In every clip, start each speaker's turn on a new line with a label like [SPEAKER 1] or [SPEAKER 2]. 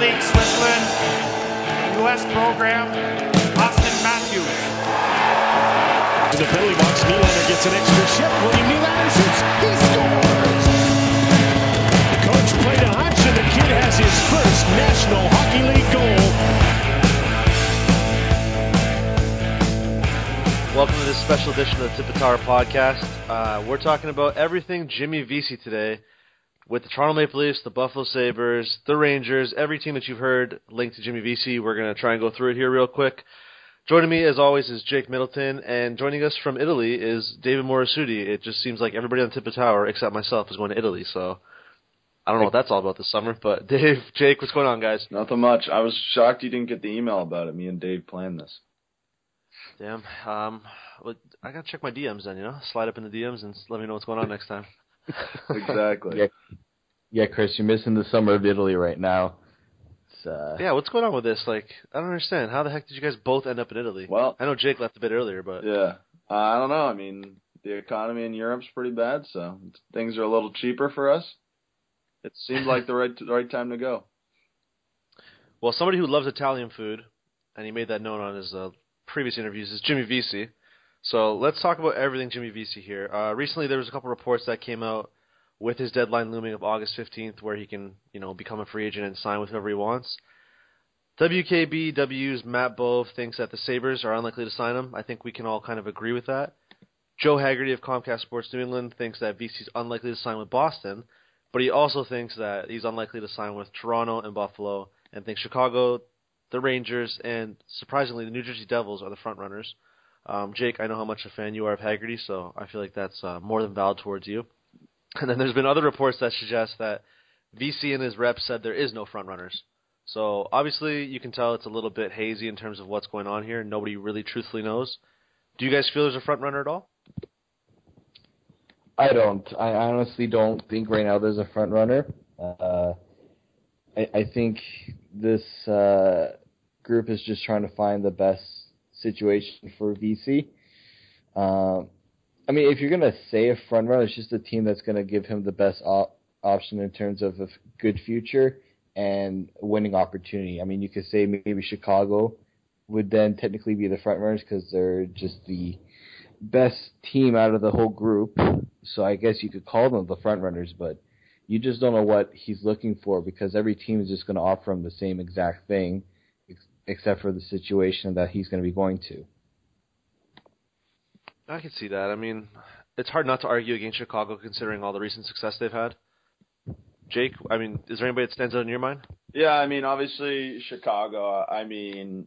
[SPEAKER 1] League Switzerland, U.S. program, Auston Matthews.
[SPEAKER 2] The penalty box, Nylander gets an extra shot. William Nylander shoots. He scores! The coach played a hunch, and the kid has his first National Hockey League goal.
[SPEAKER 3] Welcome to this special edition of the Tip of Tower podcast. Uh, we're talking about everything Jimmy Vesey today with the Toronto Maple Leafs, the Buffalo Sabres, the Rangers, every team that you've heard linked to Jimmy Vesey. We're going to try and go through it here real quick. Joining me, as always, is Jake Middleton, and joining us from Italy is David Morassutti. It just seems like everybody on the Tip of the Tower, except myself, is going to Italy, so I don't know what that's all about this summer. But Dave, Jake, what's going on, guys?
[SPEAKER 4] Nothing much. I was shocked you didn't get the email about it. Me and Dave planned this.
[SPEAKER 3] Damn. Um, I gotta check my DMs then. You know, slide up in the DMs and let me know what's going on next time.
[SPEAKER 4] exactly.
[SPEAKER 5] Yeah, yeah, Chris, you're missing the summer of Italy right now. It's, uh,
[SPEAKER 3] Yeah, what's going on with this? Like, I don't understand. How the heck did you guys both end up in Italy?
[SPEAKER 4] Well,
[SPEAKER 3] I know Jake left a bit earlier, but
[SPEAKER 4] yeah. Uh, I don't know. I mean, the economy in Europe's pretty bad, so things are a little cheaper for us. It seemed like the right the right time to go.
[SPEAKER 3] well, somebody who loves Italian food, and he made that known on his uh, previous interviews, is Jimmy Vesey. So let's talk about everything Jimmy Vesey here. Uh, recently, there was a couple reports that came out with his deadline looming of August 15th, where he can, you know, become a free agent and sign with whoever he wants. WKBW's Matt Bove thinks that the Sabres are unlikely to sign him. I think we can all kind of agree with that. Joe Haggerty of Comcast Sports New England thinks that Vesey's unlikely to sign with Boston, but he also thinks that he's unlikely to sign with Toronto and Buffalo, and thinks Chicago, the Rangers, and surprisingly the New Jersey Devils are the front runners. Um, Jake, I know how much a fan you are of Haggerty, so I feel like that's uh, more than valid towards you. And then there's been other reports that suggest that Vesey and his reps said there is no front runners. So obviously you can tell it's a little bit hazy in terms of what's going on here. Nobody really truthfully knows. Do you guys feel there's a front runner at all?
[SPEAKER 5] I don't. I honestly don't think right now there's a front runner. Uh, I, I think this uh, group is just trying to find the best situation for Vesey. Um, I mean, if you're gonna say a front runner, it's just a team that's gonna give him the best op- option in terms of a f- good future and winning opportunity. I mean, you could say maybe Chicago would then technically be the front runners because they're just the best team out of the whole group. So I guess you could call them the front runners, but you just don't know what he's looking for because every team is just going to offer him the same exact thing, except for the situation that he's going to be going to.
[SPEAKER 3] I can see that. I mean, it's hard not to argue against Chicago considering all the recent success they've had. Jake, I mean, is there anybody that stands out in your mind?
[SPEAKER 4] Yeah, I mean, obviously Chicago. I mean,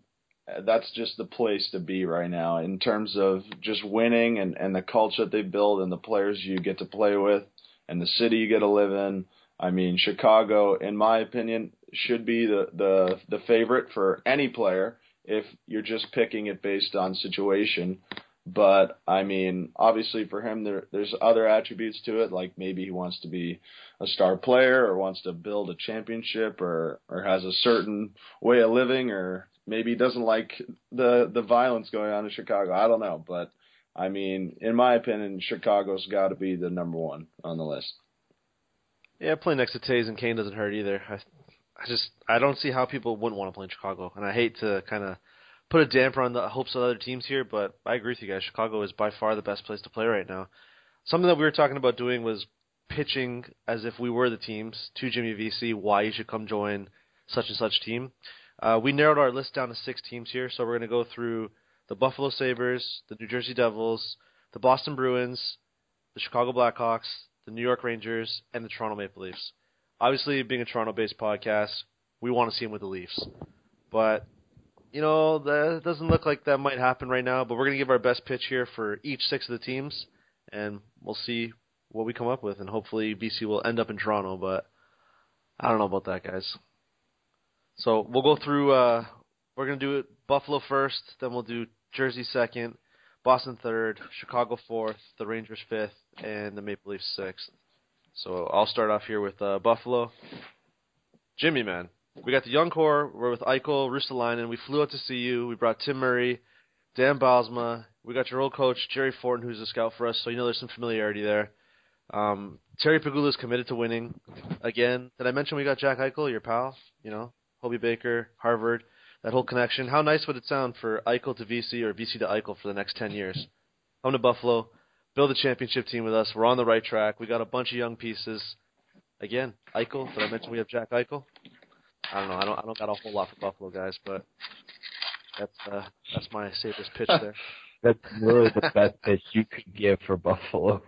[SPEAKER 4] that's just the place to be right now in terms of just winning and and the culture that they build and the players you get to play with and the city you get to live in. I mean, Chicago, in my opinion, should be the the the favorite for any player if you're just picking it based on situation. But I mean, obviously for him, there there's other attributes to it, like maybe he wants to be a star player or wants to build a championship or or has a certain way of living or maybe he doesn't like the the violence going on in Chicago. I don't know, but I mean, in my opinion, Chicago's got to be the number one on the list.
[SPEAKER 3] Yeah, playing next to Toews and Kane doesn't hurt either. I, I just I don't see how people wouldn't want to play in Chicago, and I hate to kind of put a damper on the hopes of other teams here, but I agree with you guys. Chicago is by far the best place to play right now. Something that we were talking about doing was pitching as if we were the teams to Jimmy Vesey why you should come join such and such team. Uh, we narrowed our list down to six teams here, so we're going to go through the Buffalo Sabres, the New Jersey Devils, the Boston Bruins, the Chicago Blackhawks, the New York Rangers, and the Toronto Maple Leafs. Obviously, being a Toronto-based podcast, we want to see them with the Leafs, but you know that doesn't look like that might happen right now. But we're going to give our best pitch here for each six of the teams, and we'll see what we come up with, and hopefully Vesey will end up in Toronto. But I don't know about that, guys. So we'll go through. Uh, we're gonna do it Buffalo first, then we'll do Jersey second, Boston third, Chicago fourth, the Rangers fifth, and the Maple Leafs sixth. So I'll start off here with uh, Buffalo. Jimmy, man, we got the young core. We're with Eichel, Ristolainen. We flew out to see you. We brought Tim Murray, Dan Bylsma. We got your old coach Jerry Fortin, who's a scout for us. So you know there's some familiarity there. Um, Terry Pegula is committed to winning. Again, did I mention we got Jack Eichel, your pal? You know, Hobey Baker, Harvard, that whole connection. How nice would it sound for Eichel to Vesey or Vesey to Eichel for the next 10 years? Come to Buffalo, build a championship team with us. We're on the right track. We got a bunch of young pieces. Again, Eichel. Did I mention we have Jack Eichel? I don't know. I don't. I don't got a whole lot for Buffalo guys, but that's uh, that's my safest pitch there.
[SPEAKER 5] That's really the best pitch you could give for Buffalo.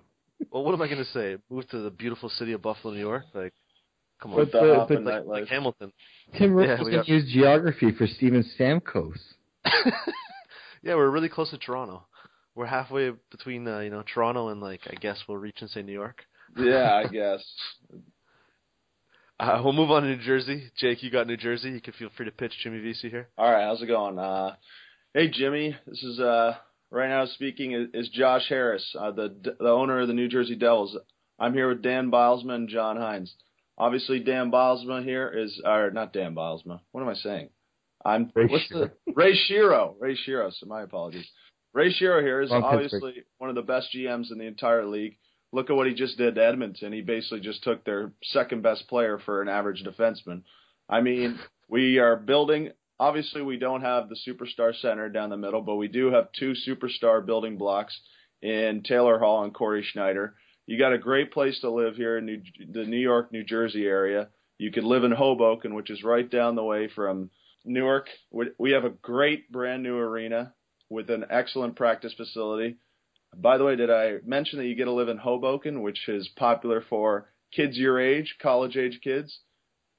[SPEAKER 3] Well, what am I going to say? Move to the beautiful city of Buffalo, New York? Like, come on,
[SPEAKER 4] With the
[SPEAKER 5] but- but
[SPEAKER 3] like, like Hamilton.
[SPEAKER 5] Tim
[SPEAKER 3] Yeah,
[SPEAKER 5] Rickles
[SPEAKER 3] we
[SPEAKER 5] can
[SPEAKER 3] got-
[SPEAKER 5] use geography for Steven Stamkos.
[SPEAKER 3] yeah, we're really close to Toronto. We're halfway between uh, you know Toronto and like I guess we'll reach and say New York.
[SPEAKER 4] yeah, I guess.
[SPEAKER 3] Uh, we'll move on to New Jersey. Jake, you got New Jersey. You can feel free to pitch Jimmy Vesey here.
[SPEAKER 4] All right, how's it going? Uh, hey, Jimmy. This is uh, right now speaking is, is Josh Harris, uh, the the owner of the New Jersey Devils. I'm here with Dan Bylsma and John Hynes. Obviously, Dan Bylsma here is, or not Dan Bylsma. What am I saying? I'm
[SPEAKER 5] Ray
[SPEAKER 4] what's the Ray Shero. Ray Shero. So my apologies. Ray Shero here is obviously
[SPEAKER 5] Pittsburgh.
[SPEAKER 4] one of the best GMs in the entire league. Look at what he just did to Edmonton. He basically just took their second best player for an average defenseman. I mean, we are building. Obviously, we don't have the superstar center down the middle, but we do have two superstar building blocks in Taylor Hall and Cory Schneider. You got a great place to live here in New, the New York, New Jersey area. You could live in Hoboken, which is right down the way from Newark. We we have a great brand new arena with an excellent practice facility. By the way, did I mention that you get to live in Hoboken, which is popular for kids your age, college age kids,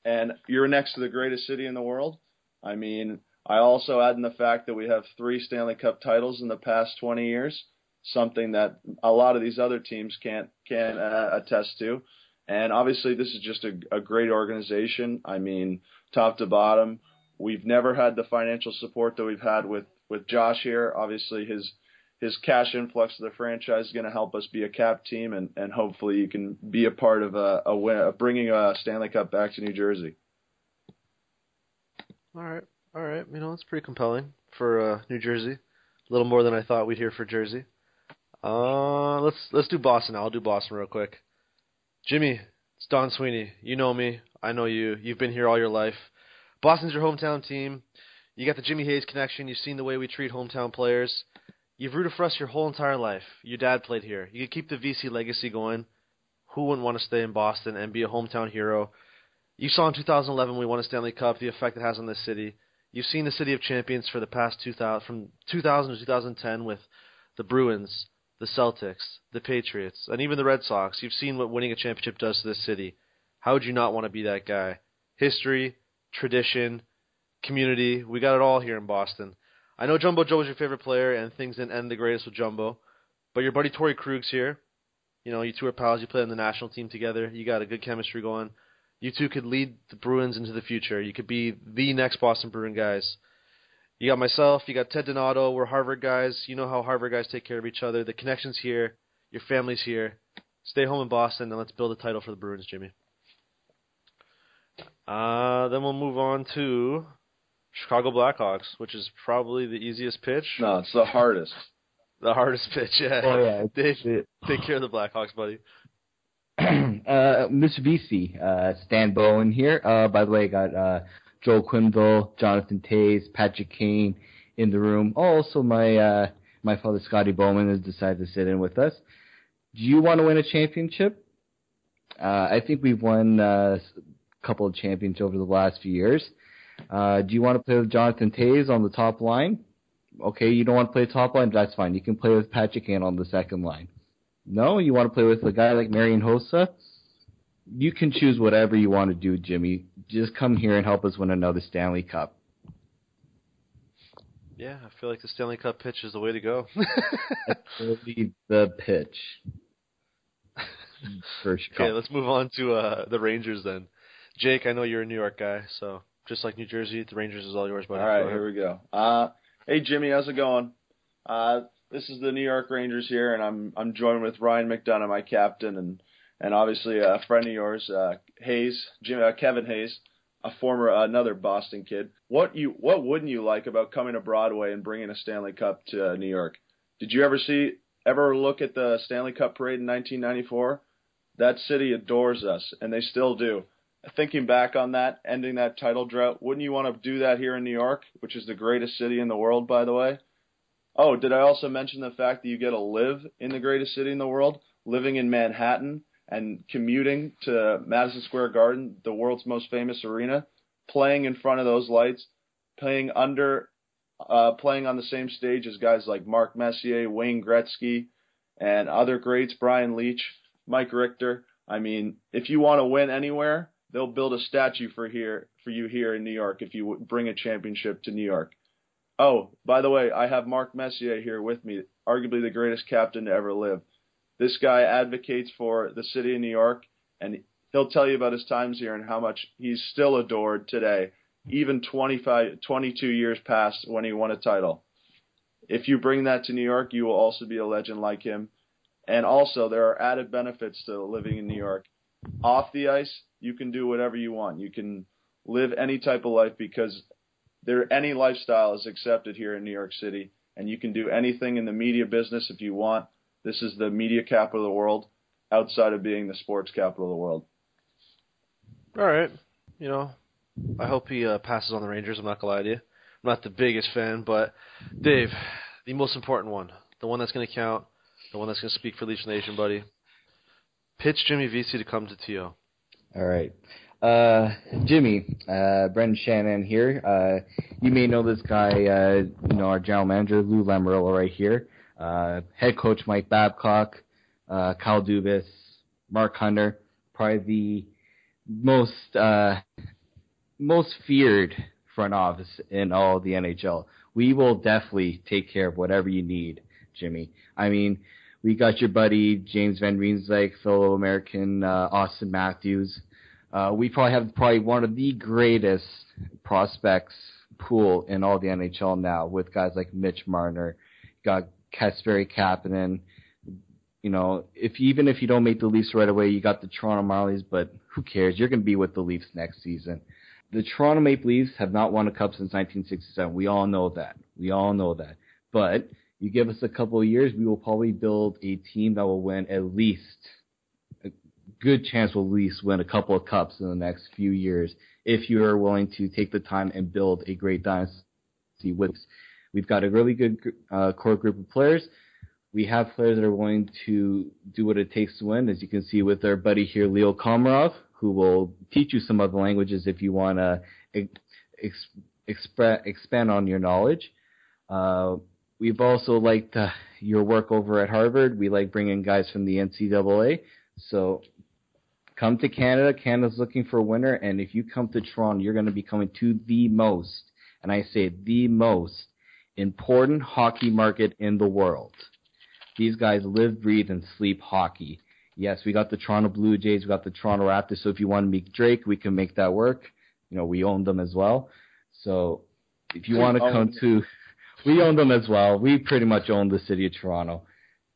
[SPEAKER 4] and you're next to the greatest city in the world? I mean, I also add in the fact that we have three Stanley Cup titles in the past 20 years, something that a lot of these other teams can't can uh, attest to. And obviously, this is just a, a great organization. I mean, top to bottom, we've never had the financial support that we've had with with Josh here. Obviously, his his cash influx to the franchise is going to help us be a cap team, and, and hopefully you can be a part of a, a win, of bringing a Stanley Cup back to New Jersey.
[SPEAKER 3] All right, all right. You know, it's pretty compelling for uh, New Jersey. A little more than I thought we'd hear for Jersey. Uh, let's let's do Boston. I'll do Boston real quick. Jimmy, it's Don Sweeney. You know me. I know you. You've been here all your life. Boston's your hometown team. You got the Jimmy Hayes connection. You've seen the way we treat hometown players. You've rooted for us your whole entire life. Your dad played here. You could keep the Vesey legacy going. Who wouldn't want to stay in Boston and be a hometown hero? You saw in 2011 we won a Stanley Cup, the effect it has on this city. You've seen the city of champions for the past 2000 from 2000 to 2010 with the Bruins, the Celtics, the Patriots, and even the Red Sox. You've seen what winning a championship does to this city. How would you not want to be that guy? History, tradition, community, we got it all here in Boston. I know Jumbo Joe was your favorite player, and things didn't end the greatest with Jumbo, but your buddy Torey Krug's here. You know, you two are pals. You play on the national team together. You got a good chemistry going. You two could lead the Bruins into the future. You could be the next Boston Bruin guys. You got myself. You got Ted Donato. We're Harvard guys. You know how Harvard guys take care of each other. The connection's here. Your family's here. Stay home in Boston, and let's build a title for the Bruins, Jimmy. Uh, then we'll move on to Chicago Blackhawks, which is probably the easiest pitch.
[SPEAKER 4] No, it's the hardest.
[SPEAKER 3] The hardest pitch, yeah.
[SPEAKER 5] Oh yeah,
[SPEAKER 3] Dave, take care of the Blackhawks, buddy.
[SPEAKER 5] uh, Miss Vesey, uh, Stan Bowman here. Uh, by the way, I got uh, Joel Quenneville, Jonathan Toews, Patrick Kane in the room. Also, my uh, my father Scotty Bowman has decided to sit in with us. Do you want to win a championship? Uh, I think we've won uh, a couple of championships over the last few years. Uh, do you want to play with Jonathan Toews on the top line? Okay, you don't want to play top line, that's fine. You can play with Patrick Kane on the second line. No, you want to play with a guy like Marian Hossa? You can choose whatever you want to do, Jimmy. Just come here and help us win another Stanley Cup.
[SPEAKER 3] Yeah, I feel like the Stanley Cup pitch is the way to go.
[SPEAKER 5] That's really the pitch for
[SPEAKER 3] okay, let's move on to uh, the Rangers then. Jake, I know you're a New York guy, so just like New Jersey, the Rangers is all yours, buddy.
[SPEAKER 4] All right,
[SPEAKER 3] Go
[SPEAKER 4] here we go. Uh, hey Jimmy, how's it going? Uh, this is the New York Rangers here, and I'm I'm joined with Ryan McDonagh, my captain, and and obviously a friend of yours, uh, Hayes, Jim, uh, Kevin Hayes, a former uh, another Boston kid. What you what wouldn't you like about coming to Broadway and bringing a Stanley Cup to uh, New York? Did you ever see ever look at the Stanley Cup parade in 1994? That city adores us, and they still do. thinking back on that, ending that title drought, wouldn't you want to do that here in New York, which is the greatest city in the world, by the way? Oh, did I also mention the fact that you get to live in the greatest city in the world, living in Manhattan and commuting to Madison Square Garden, the world's most famous arena, playing in front of those lights, playing under, uh, playing on the same stage as guys like Mark Messier, Wayne Gretzky, and other greats, Brian Leetch, Mike Richter. I mean, if you want to win anywhere, they'll build a statue for here for you here in New York if you bring a championship to New York. Oh, by the way, I have Mark Messier here with me, arguably the greatest captain to ever live. This guy advocates for the city of New York, and he'll tell you about his times here and how much he's still adored today, even 25, 22 years past when he won a title. If you bring that to New York, you will also be a legend like him. And also, there are added benefits to living in New York. Off the ice, you can do whatever you want. You can live any type of life because there any lifestyle is accepted here in New York City, and you can do anything in the media business if you want. This is the media capital of the world, outside of being the sports capital of the world.
[SPEAKER 3] All right, you know, I hope he uh, passes on the Rangers. I'm not gonna lie to you. I'm not the biggest fan, but Dave, the most important one, the one that's gonna count, the one that's gonna speak for Leafs Nation, buddy. Pitch Jimmy Vesey to come to TO.
[SPEAKER 5] All right. Uh, Jimmy, uh, Brendan Shanahan here. Uh, you may know this guy, uh, you know, our general manager, Lou Lamoriello right here. Uh, head coach Mike Babcock, uh, Kyle Dubas, Mark Hunter, probably the most, uh, most feared front office in all the NHL. We will definitely take care of whatever you need, Jimmy. I mean, we got your buddy James Van Riemsdyk, fellow American uh, Auston Matthews. Uh, we probably have probably one of the greatest prospects pool in all the NHL now with guys like Mitch Marner, got Kasperi Kapanen. You know, if even if you don't make the Leafs right away, you got the Toronto Marlies, but who cares? You're going to be with the Leafs next season. The Toronto Maple Leafs have not won a cup since 1967. We all know that. We all know that. But you give us a couple of years, we will probably build a team that will win at least a good chance will at least win a couple of cups in the next few years if you are willing to take the time and build a great dynasty with. We've got a really good uh, core group of players. We have players that are willing to do what it takes to win, as you can see with our buddy here, Leo Komarov, who will teach you some other languages if you want to ex- exp- expand on your knowledge. Uh, we've also liked uh, your work over at Harvard. We like bringing guys from the NCAA. So come to Canada. Canada's looking for a winner, and if you come to Toronto, you're going to be coming to the most, and I say the most important hockey market in the world. These guys live, breathe, and sleep hockey. Yes, we got the Toronto Blue Jays, we got the Toronto Raptors. So if you want to meet Drake, we can make that work. You know, we own them as well. So if you want to come to, we own them as well. We pretty much own the city of Toronto.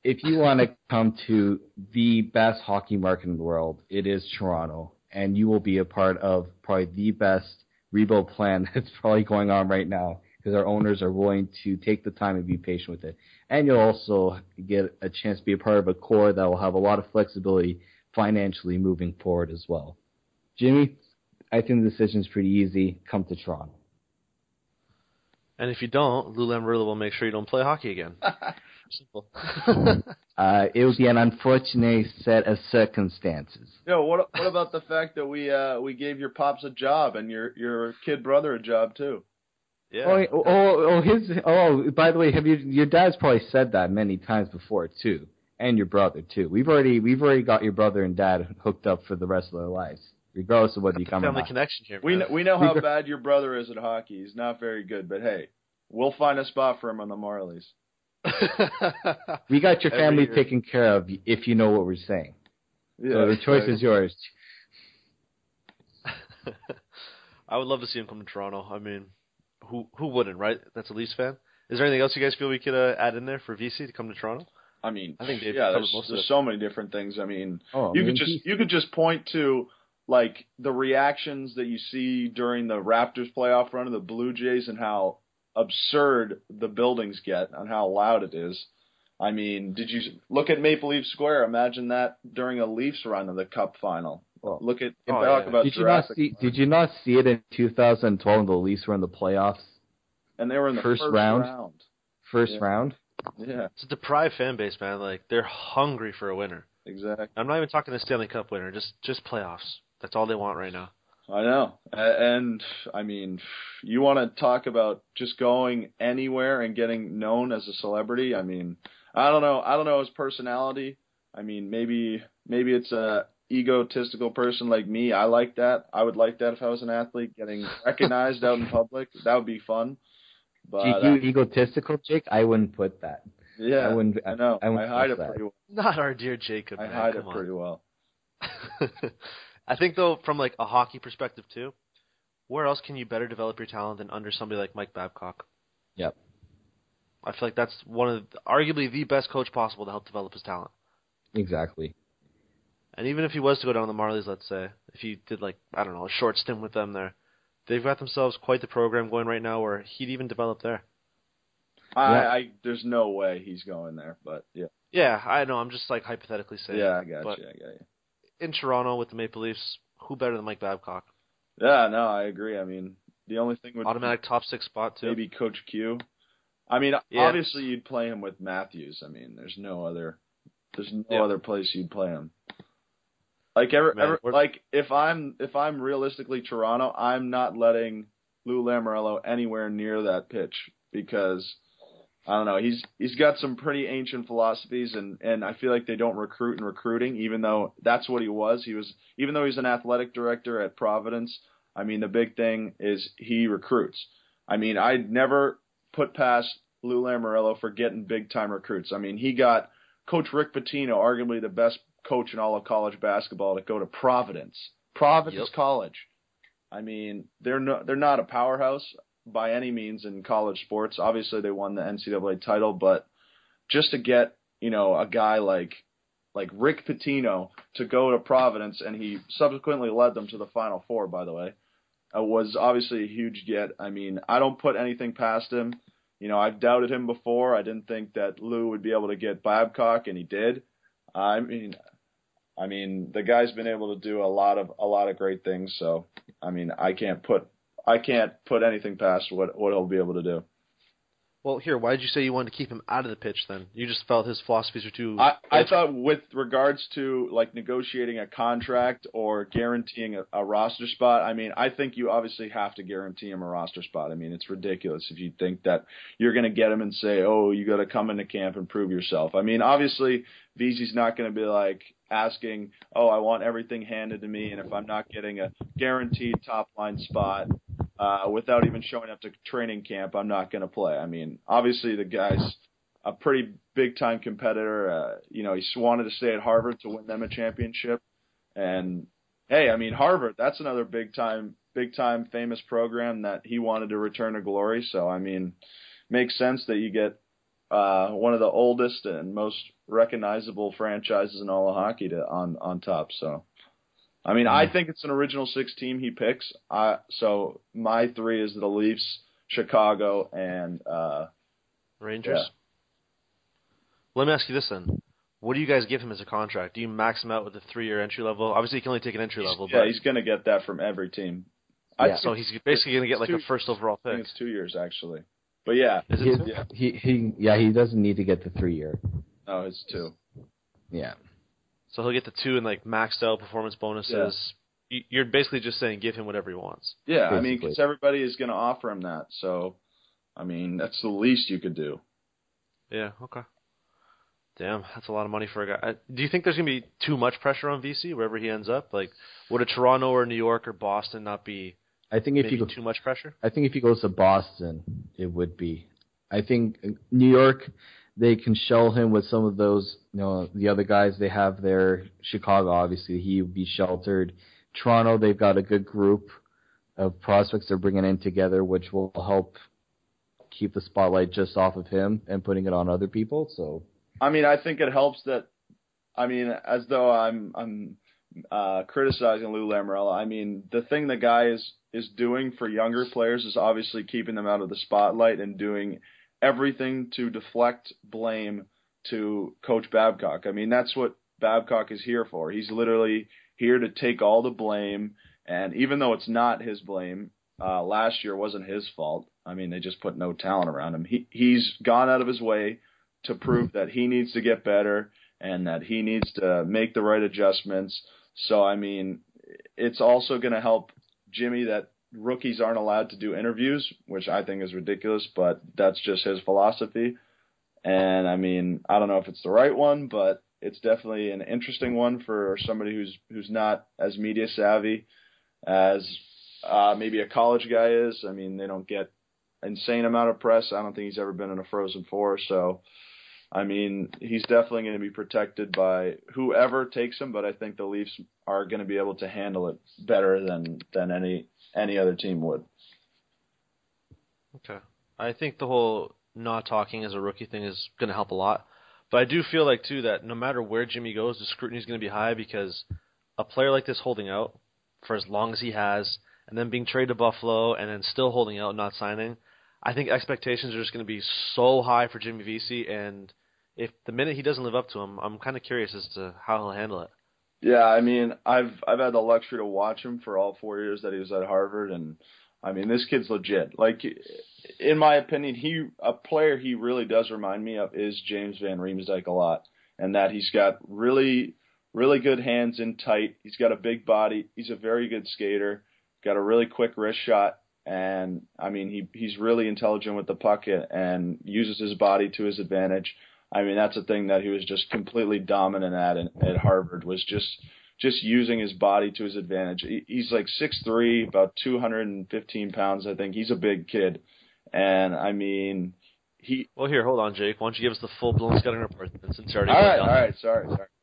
[SPEAKER 5] If you want to come to the best hockey market in the world, it is Toronto, and you will be a part of probably the best rebuild plan that's probably going on right now because our owners are willing to take the time and be patient with it. And you'll also get a chance to be a part of a core that will have a lot of flexibility financially moving forward as well. Jimmy, I think the decision is pretty easy. Come to Toronto.
[SPEAKER 3] And if you don't, Lou Lamoriello will make sure you don't play hockey again. Simple.
[SPEAKER 5] uh, it would be an unfortunate set of circumstances.
[SPEAKER 4] Yo, what what about the fact that we uh, we gave your pops a job and your your kid brother a job too?
[SPEAKER 3] Yeah.
[SPEAKER 5] Oh, oh, oh, his. Oh, by the way, have you? Your dad's probably said that many times before too, and your brother too. We've already we've already got your brother and dad hooked up for the rest of their lives, regardless of whether you come.
[SPEAKER 3] Family
[SPEAKER 5] or
[SPEAKER 3] connection here.
[SPEAKER 4] We know, we know how bad your brother is at hockey. He's not very good, but hey, we'll find a spot for him on the Marlies.
[SPEAKER 5] We got your family taken care of if you know what we're saying.
[SPEAKER 4] Yeah,
[SPEAKER 5] so the choice is yours.
[SPEAKER 3] I would love to see him come to Toronto. I mean, who who wouldn't, right? That's a Leafs fan. Is there anything else you guys feel we could uh, add in there for Vesey to come to Toronto?
[SPEAKER 4] I mean,
[SPEAKER 3] I think Dave
[SPEAKER 4] yeah, there's,
[SPEAKER 3] most
[SPEAKER 4] there's so many different things. I mean,
[SPEAKER 5] Oh,
[SPEAKER 4] you
[SPEAKER 5] I mean,
[SPEAKER 4] could just you could just point to like the reactions that you see during the Raptors playoff run of the Blue Jays and how absurd the buildings get and how loud it is. I mean, did you look at Maple Leaf Square? Imagine that during a Leafs run of the Cup final.
[SPEAKER 5] Well,
[SPEAKER 4] Look at
[SPEAKER 3] Oh,
[SPEAKER 4] talk
[SPEAKER 3] yeah.
[SPEAKER 4] about
[SPEAKER 5] did you not see?
[SPEAKER 4] Park.
[SPEAKER 5] Did you not see it in 2012 when the Leafs were in the playoffs,
[SPEAKER 4] and they were in the
[SPEAKER 5] first
[SPEAKER 4] first,
[SPEAKER 5] round?
[SPEAKER 4] round.
[SPEAKER 5] first
[SPEAKER 4] Yeah.
[SPEAKER 5] round?
[SPEAKER 4] Yeah,
[SPEAKER 3] It's a deprived fan base, man. Like they're hungry for a winner.
[SPEAKER 4] exactly.
[SPEAKER 3] I'm not even talking the Stanley Cup winner. Just just playoffs. That's all they want right now.
[SPEAKER 4] I know. A- And I mean, you want to talk about just going anywhere and getting known as a celebrity? I mean, I don't know. I don't know his personality. I mean, maybe maybe it's a egotistical person like me. I like that. I would like that if I was an athlete, getting recognized out in public. That would be fun. But
[SPEAKER 5] Gee, you uh, egotistical, Jake? I wouldn't put that.
[SPEAKER 4] yeah,
[SPEAKER 5] I wouldn't.
[SPEAKER 4] I know.
[SPEAKER 5] I,
[SPEAKER 4] I,
[SPEAKER 5] wouldn't
[SPEAKER 4] hide it
[SPEAKER 5] that.
[SPEAKER 4] pretty well.
[SPEAKER 3] Not our dear Jacob.
[SPEAKER 4] I
[SPEAKER 3] man.
[SPEAKER 4] hide
[SPEAKER 3] Come
[SPEAKER 4] it
[SPEAKER 3] on.
[SPEAKER 4] pretty well.
[SPEAKER 3] I think though, from like a hockey perspective too, where else can you better develop your talent than under somebody like Mike Babcock?
[SPEAKER 5] Yep.
[SPEAKER 3] I feel like that's one of the, arguably the best coach possible to help develop his talent.
[SPEAKER 5] Exactly.
[SPEAKER 3] And even if he was to go down to the Marlies, let's say, if he did like I don't know a short stint with them there, they've got themselves quite the program going right now where he'd even develop there.
[SPEAKER 4] I,
[SPEAKER 5] Yeah.
[SPEAKER 4] I there's no way he's going there, but yeah,
[SPEAKER 3] Yeah, I know. I'm just like hypothetically saying.
[SPEAKER 4] yeah, I got
[SPEAKER 3] but
[SPEAKER 4] you. I got you.
[SPEAKER 3] in Toronto with the Maple Leafs, who better than Mike Babcock?
[SPEAKER 4] Yeah, no, I agree. I mean, the only thing would be
[SPEAKER 3] Automatic top six spot too.
[SPEAKER 4] maybe Coach Q. I mean,
[SPEAKER 3] Yeah.
[SPEAKER 4] obviously you'd play him with Matthews. I mean, there's no other, there's no
[SPEAKER 3] Yeah.
[SPEAKER 4] other place you'd play him. Like ever,
[SPEAKER 3] Man,
[SPEAKER 4] ever like if I'm if I'm realistically Toronto, I'm not letting Lou Lamoriello anywhere near that pitch because I don't know. He's he's got some pretty ancient philosophies, and and I feel like they don't recruit in recruiting, even though that's what he was. He was even though he's an athletic director at Providence. I mean, the big thing is he recruits. I mean, I'd never put past Lou Lamoriello for getting big time recruits. I mean, he got Coach Rick Pitino, arguably the best coach in all of college basketball, to go to Providence, Providence
[SPEAKER 3] Yep.
[SPEAKER 4] College. I mean, they're no, they're not a powerhouse by any means in college sports. Obviously, they won the NCAA title, but just to get you know a guy like like Rick Pitino to go to Providence, and he subsequently led them to the Final Four. By the way, uh, was obviously a huge get. I mean, I don't put anything past him. You know, I've doubted him before. I didn't think that Lou would be able to get Babcock, and he did. I mean, I mean, the guy's been able to do a lot of a lot of great things. So, I mean, I can't put I can't put anything past what what he'll be able to do.
[SPEAKER 3] Well, here, why did you say you wanted to keep him out of the pitch then? You just felt his philosophies are too.
[SPEAKER 4] I, I thought with regards to like negotiating a contract or guaranteeing a, a roster spot, I mean, I think you obviously have to guarantee him a roster spot. I mean, it's ridiculous if you think that you're going to get him and say, "Oh, you got to come into camp and prove yourself." I mean, obviously, Vesey's not going to be like asking, "Oh, I want everything handed to me," and if I'm not getting a guaranteed top line spot uh, without even showing up to training camp, I'm not going to play. I mean, obviously, the guy's a pretty big time competitor. Uh, you know, he wanted to stay at Harvard to win them a championship. And hey, I mean, Harvard, that's another big time, big time famous program that he wanted to return to glory. So, I mean, makes sense that you get uh, one of the oldest and most recognizable franchises in all of hockey to on on top. So, I mean, I think it's an original six team he picks. Uh, so my three is the Leafs, Chicago, and uh,
[SPEAKER 3] Rangers.
[SPEAKER 4] Yeah.
[SPEAKER 3] Let me ask you this then: What do you guys give him as a contract? Do you max him out with a three-year entry level? Obviously, he can only take an entry level,
[SPEAKER 4] yeah,
[SPEAKER 3] but
[SPEAKER 4] he's going to get that from every team.
[SPEAKER 5] Yeah.
[SPEAKER 3] so he's basically going to get like
[SPEAKER 4] two-
[SPEAKER 3] a first overall
[SPEAKER 4] I think
[SPEAKER 3] pick.
[SPEAKER 4] it's two years actually. But yeah,
[SPEAKER 3] Is it
[SPEAKER 5] He,
[SPEAKER 3] two?
[SPEAKER 4] Yeah.
[SPEAKER 5] he he yeah he doesn't need to get the three year.
[SPEAKER 4] No, it's two.
[SPEAKER 5] Yeah.
[SPEAKER 3] So he'll get the two and like maxed out performance bonuses. You- You're basically just saying give him whatever he wants.
[SPEAKER 4] Yeah, I mean, because everybody is going to offer him that. So, I mean, that's the least you could do.
[SPEAKER 3] Yeah. Okay. Damn, that's a lot of money for a guy. Uh, Do you think there's gonna be too much pressure on Vesey wherever he ends up? Like, would a Toronto or New York or Boston not be
[SPEAKER 5] I think if
[SPEAKER 3] maybe
[SPEAKER 5] you go,
[SPEAKER 3] too much pressure?
[SPEAKER 5] I think if he goes to Boston, it would be. I think New York, they can shell him with some of those, you know, the other guys they have there. Chicago, obviously, he would be sheltered. Toronto, they've got a good group of prospects they're bringing in together, which will help keep the spotlight just off of him and putting it on other people. So,
[SPEAKER 4] I mean, I think it helps that. I mean, as though I'm I'm uh, criticizing Lou Lamoriello. I mean, the thing the guy is is doing for younger players is obviously keeping them out of the spotlight and doing everything to deflect blame to Coach Babcock. I mean, that's what Babcock is here for. He's literally here to take all the blame. And even though it's not his blame, uh, last year wasn't his fault. I mean, they just put no talent around him. He he's gone out of his way to prove that he needs to get better and that he needs to make the right adjustments. So I mean, it's also going to help Jimmy that rookies aren't allowed to do interviews, which I think is ridiculous, but that's just his philosophy. And I mean, I don't know if it's the right one, but it's definitely an interesting one for somebody who's who's not as media savvy as uh, maybe a college guy is. I mean, they don't get insane amount of press. I don't think he's ever been in a Frozen Four, so I mean, he's definitely going to be protected by whoever takes him. But I think the Leafs are going to be able to handle it better than than any any other team would.
[SPEAKER 3] Okay, I think the whole not talking as a rookie thing is going to help a lot. But I do feel like too that no matter where Jimmy goes, the scrutiny is going to be high because a player like this holding out for as long as he has, and then being traded to Buffalo, and then still holding out, not signing. I think expectations are just going to be so high for Jimmy Vesey, and if the minute he doesn't live up to them, I'm kind of curious as to how he'll handle it.
[SPEAKER 4] Yeah, I mean, I've I've had the luxury to watch him for all four years that he was at Harvard, and I mean, this kid's legit. Like, in my opinion, he a player he really does remind me of is James Van Riemsdyk a lot, and that he's got really really good hands in tight. He's got a big body. He's a very good skater. Got a really quick wrist shot, and I mean, he he's really intelligent with the puck and uses his body to his advantage. I mean, that's a thing that he was just completely dominant at in, at Harvard was just just using his body to his advantage. He, he's like six three, about 215 pounds, I think. He's a big kid, and I mean, he.
[SPEAKER 3] Well, here, hold on, Jake. Why don't you give us the full blown scouting report since you already.
[SPEAKER 4] All right, all right, sorry, sorry.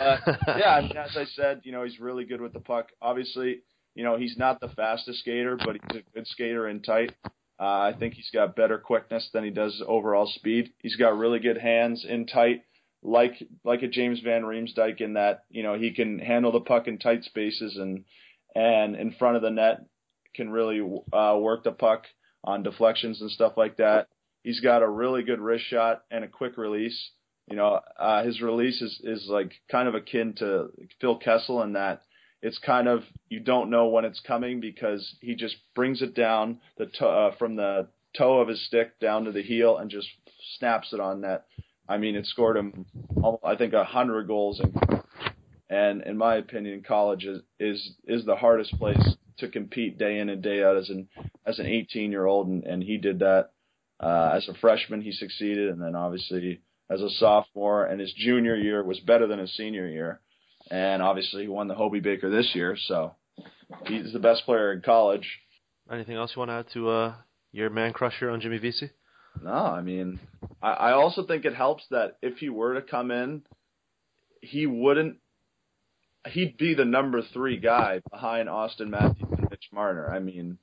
[SPEAKER 4] Uh, yeah, I mean, as I said, you know, he's really good with the puck. Obviously, you know, he's not the fastest skater, but he's a good skater in tight. Uh, I think he's got better quickness than he does overall speed. He's got really good hands in tight, like like a James Van Riemsdyk in that you know he can handle the puck in tight spaces and and in front of the net can really uh, work the puck on deflections and stuff like that. He's got a really good wrist shot and a quick release. You know, uh, his release is is like kind of akin to Phil Kessel in that it's kind of you don't know when it's coming because he just brings it down the to, uh, from the toe of his stick down to the heel and just snaps it on net. I mean, it scored him, I think, a hundred goals, in, and in my opinion, college is is is the hardest place to compete day in and day out as an as an 18 year old, and, and he did that uh, as a freshman. He succeeded, and then obviously as a sophomore, and his junior year was better than his senior year and obviously he won the Hobey Baker this year, so he's the best player in college.
[SPEAKER 3] Anything else you want to add to uh, your man crush here on Jimmy Vesey?
[SPEAKER 4] No, I mean, I, I also think it helps that if he were to come in, he wouldn't. He'd be the number three guy behind Auston Matthews and Mitch Marner. I mean,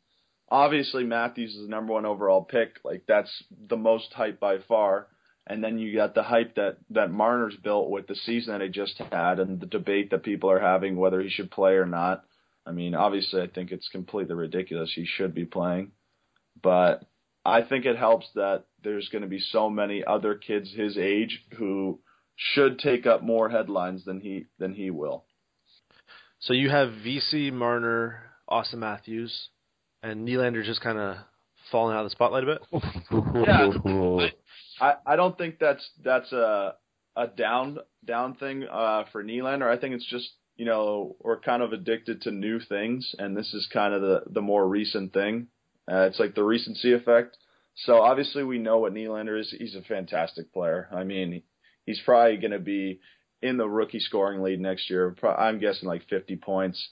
[SPEAKER 4] obviously Matthews is the number one overall pick. Like that's the most hype by far and then you got the hype that that Marner's built with the season that he just had, and the debate that people are having whether he should play or not. I mean, obviously, I think it's completely ridiculous. He should be playing, but I think it helps that there's going to be so many other kids his age who should take up more headlines than he than he will.
[SPEAKER 3] So you have Vesey Marner, Auston Matthews, and Nylander just kind of falling out of the spotlight a bit.
[SPEAKER 4] yeah, I, I I don't think that's that's a a down down thing uh, for Nylander. I think it's just you know we're kind of addicted to new things, and this is kind of the the more recent thing. Uh, it's like the recency effect. So obviously we know what Nylander is. He's a fantastic player. I mean, he's probably going to be in the rookie scoring lead next year. I'm guessing like 50 points.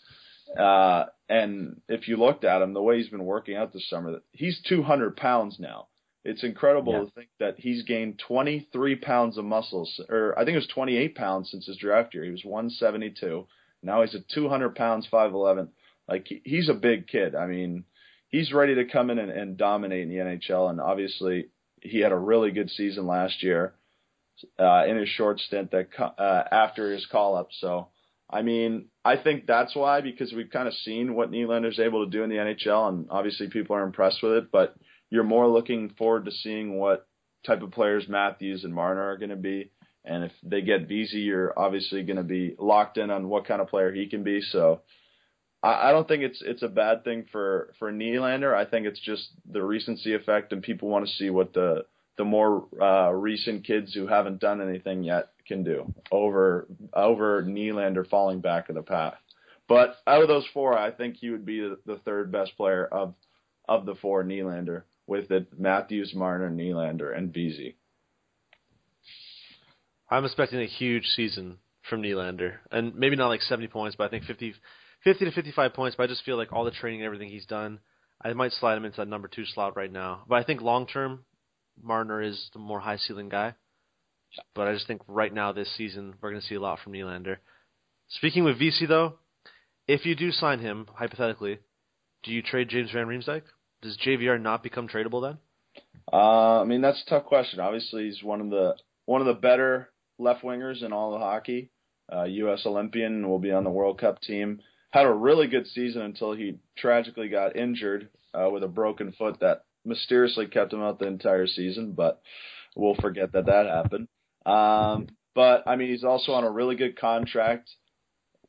[SPEAKER 4] Uh, and if you looked at him, the way he's been working out this summer, he's 200 pounds now. It's incredible yeah. to think that he's gained 23 pounds of muscles, or I think it was 28 pounds since his draft year. He was 172. Now he's at 200 pounds, 5'11. Like he's a big kid. I mean, he's ready to come in and, and dominate in the NHL. And obviously, he had a really good season last year uh, in his short stint that uh, after his call up. So, I mean, I think that's why because we've kind of seen what Nylander's able to do in the NHL, and obviously people are impressed with it. But you're more looking forward to seeing what type of players Matthews and Marner are going to be. And if they get Vesey, you're obviously going to be locked in on what kind of player he can be. So I, I don't think it's it's a bad thing for for Nylander. I think it's just the recency effect, and people want to see what the the more uh, recent kids who haven't done anything yet can do over over Nylander falling back of the path. But out of those four, I think he would be the, the third best player of of the four Nylander, with it Matthews, Marner, Nylander, and Vesey.
[SPEAKER 3] I'm expecting a huge season from Nylander, and maybe not like 70 points, but I think 50, 50 to 55 points. But I just feel like all the training and everything he's done, I might slide him into that number two slot right now. But I think long term, Marner is the more high ceiling guy. But I just think right now this season we're going to see a lot from Nylander. Speaking with Vesey though, if you do sign him hypothetically, do you trade James Van Riemsdyk? Does JVR not become tradable then?
[SPEAKER 4] Uh, I mean that's a tough question. Obviously, he's one of the one of the better left wingers in all of hockey. Uh, U.S. Olympian will be on the World Cup team. Had a really good season until he tragically got injured uh, with a broken foot that mysteriously kept him out the entire season. But we'll forget that that happened. Um, but I mean, he's also on a really good contract.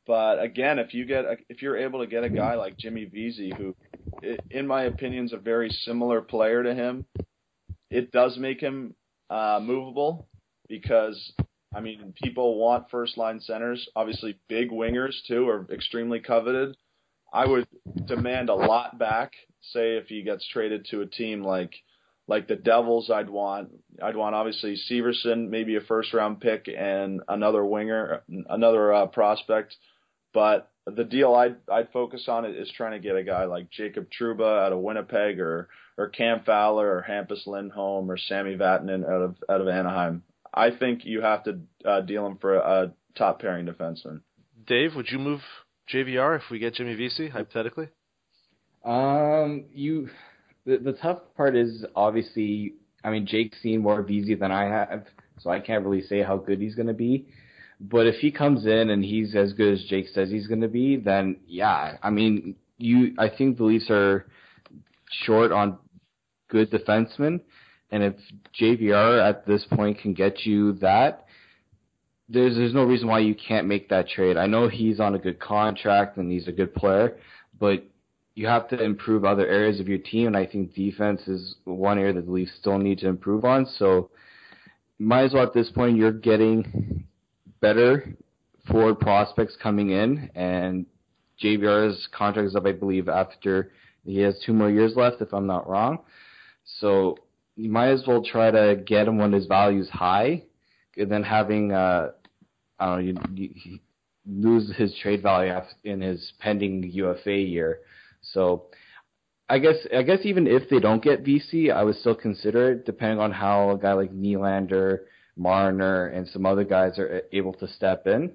[SPEAKER 4] But again, if you get a, if you're able to get a guy like Jimmy Vesey, who, in my opinion, is a very similar player to him, it does make him uh, movable because I mean, people want first line centers. Obviously, big wingers too are extremely coveted. I would demand a lot back. Say if he gets traded to a team like like the Devils, I'd want I'd want obviously Severson, maybe a first round pick and another winger, another uh, prospect. But the deal I'd I'd focus on is trying to get a guy like Jacob Trouba out of Winnipeg or or Cam Fowler or Hampus Lindholm or Sami Vatanen out of out of Anaheim. I think you have to uh, deal him for a top pairing defenseman.
[SPEAKER 3] Dave, would you move JVR if we get Jimmy Vesey hypothetically?
[SPEAKER 5] Um, you. The, the tough part is obviously, I mean, Jake's seen more Vesey than I have, so I can't really say how good he's going to be. But if he comes in and he's as good as Jake says he's going to be, then yeah, I mean, you. I think the Leafs are short on good defensemen. And if JVR at this point can get you that, there's there's no reason why you can't make that trade. I know he's on a good contract and he's a good player, but you have to improve other areas of your team, and I think defense is one area that the Leafs still need to improve on. So, might as well at this point you're getting better forward prospects coming in, and JVR's contract is up, I believe, after he has two more years left, if I'm not wrong. So you might as well try to get him when his value's high, and then having uh, I don't know, you, you lose his trade value in his pending UFA year. So I guess I guess even if they don't get Vesey, I would still consider it, depending on how a guy like Nylander, Marner, and some other guys are able to step in.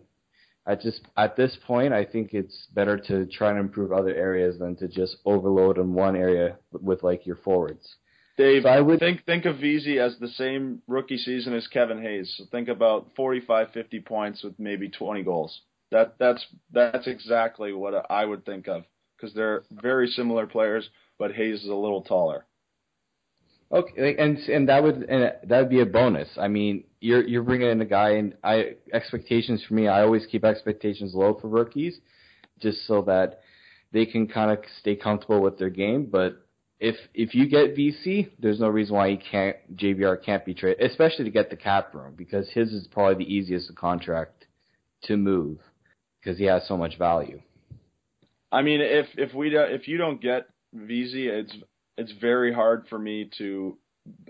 [SPEAKER 5] I just at this point, I think it's better to try and improve other areas than to just overload in one area with like your forwards.
[SPEAKER 4] Dave, so I would think think of Vesey as the same rookie season as Kevin Hayes. So think about 45, 50 points with maybe 20 goals. That that's that's exactly what I would think of because they're very similar players, but Hayes is a little taller.
[SPEAKER 5] Okay, and and that would and that would be a bonus. I mean, you're you're bringing in a guy, and I expectations for me. I always keep expectations low for rookies, just so that they can kind of stay comfortable with their game. But if if you get Vesey, there's no reason why he can't JVR can't be traded, especially to get the cap room because his is probably the easiest contract to move because he has so much value.
[SPEAKER 4] I mean, if if we do, if you don't get Vesey, it's it's very hard for me to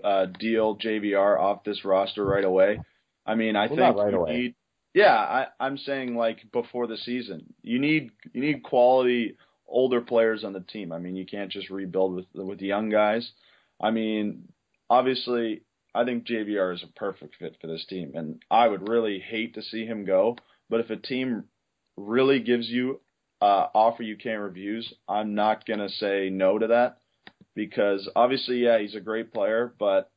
[SPEAKER 4] uh, deal JVR off this roster right away. I mean, I
[SPEAKER 5] well,
[SPEAKER 4] think
[SPEAKER 5] right
[SPEAKER 4] you
[SPEAKER 5] away.
[SPEAKER 4] need. Yeah, I, I'm saying like before the season, you need you need quality older players on the team. I mean, you can't just rebuild with with the young guys. I mean, obviously, I think JVR is a perfect fit for this team, and I would really hate to see him go. But if a team really gives you uh, offer you can't refuse, I'm not gonna say no to that because obviously, yeah, he's a great player, but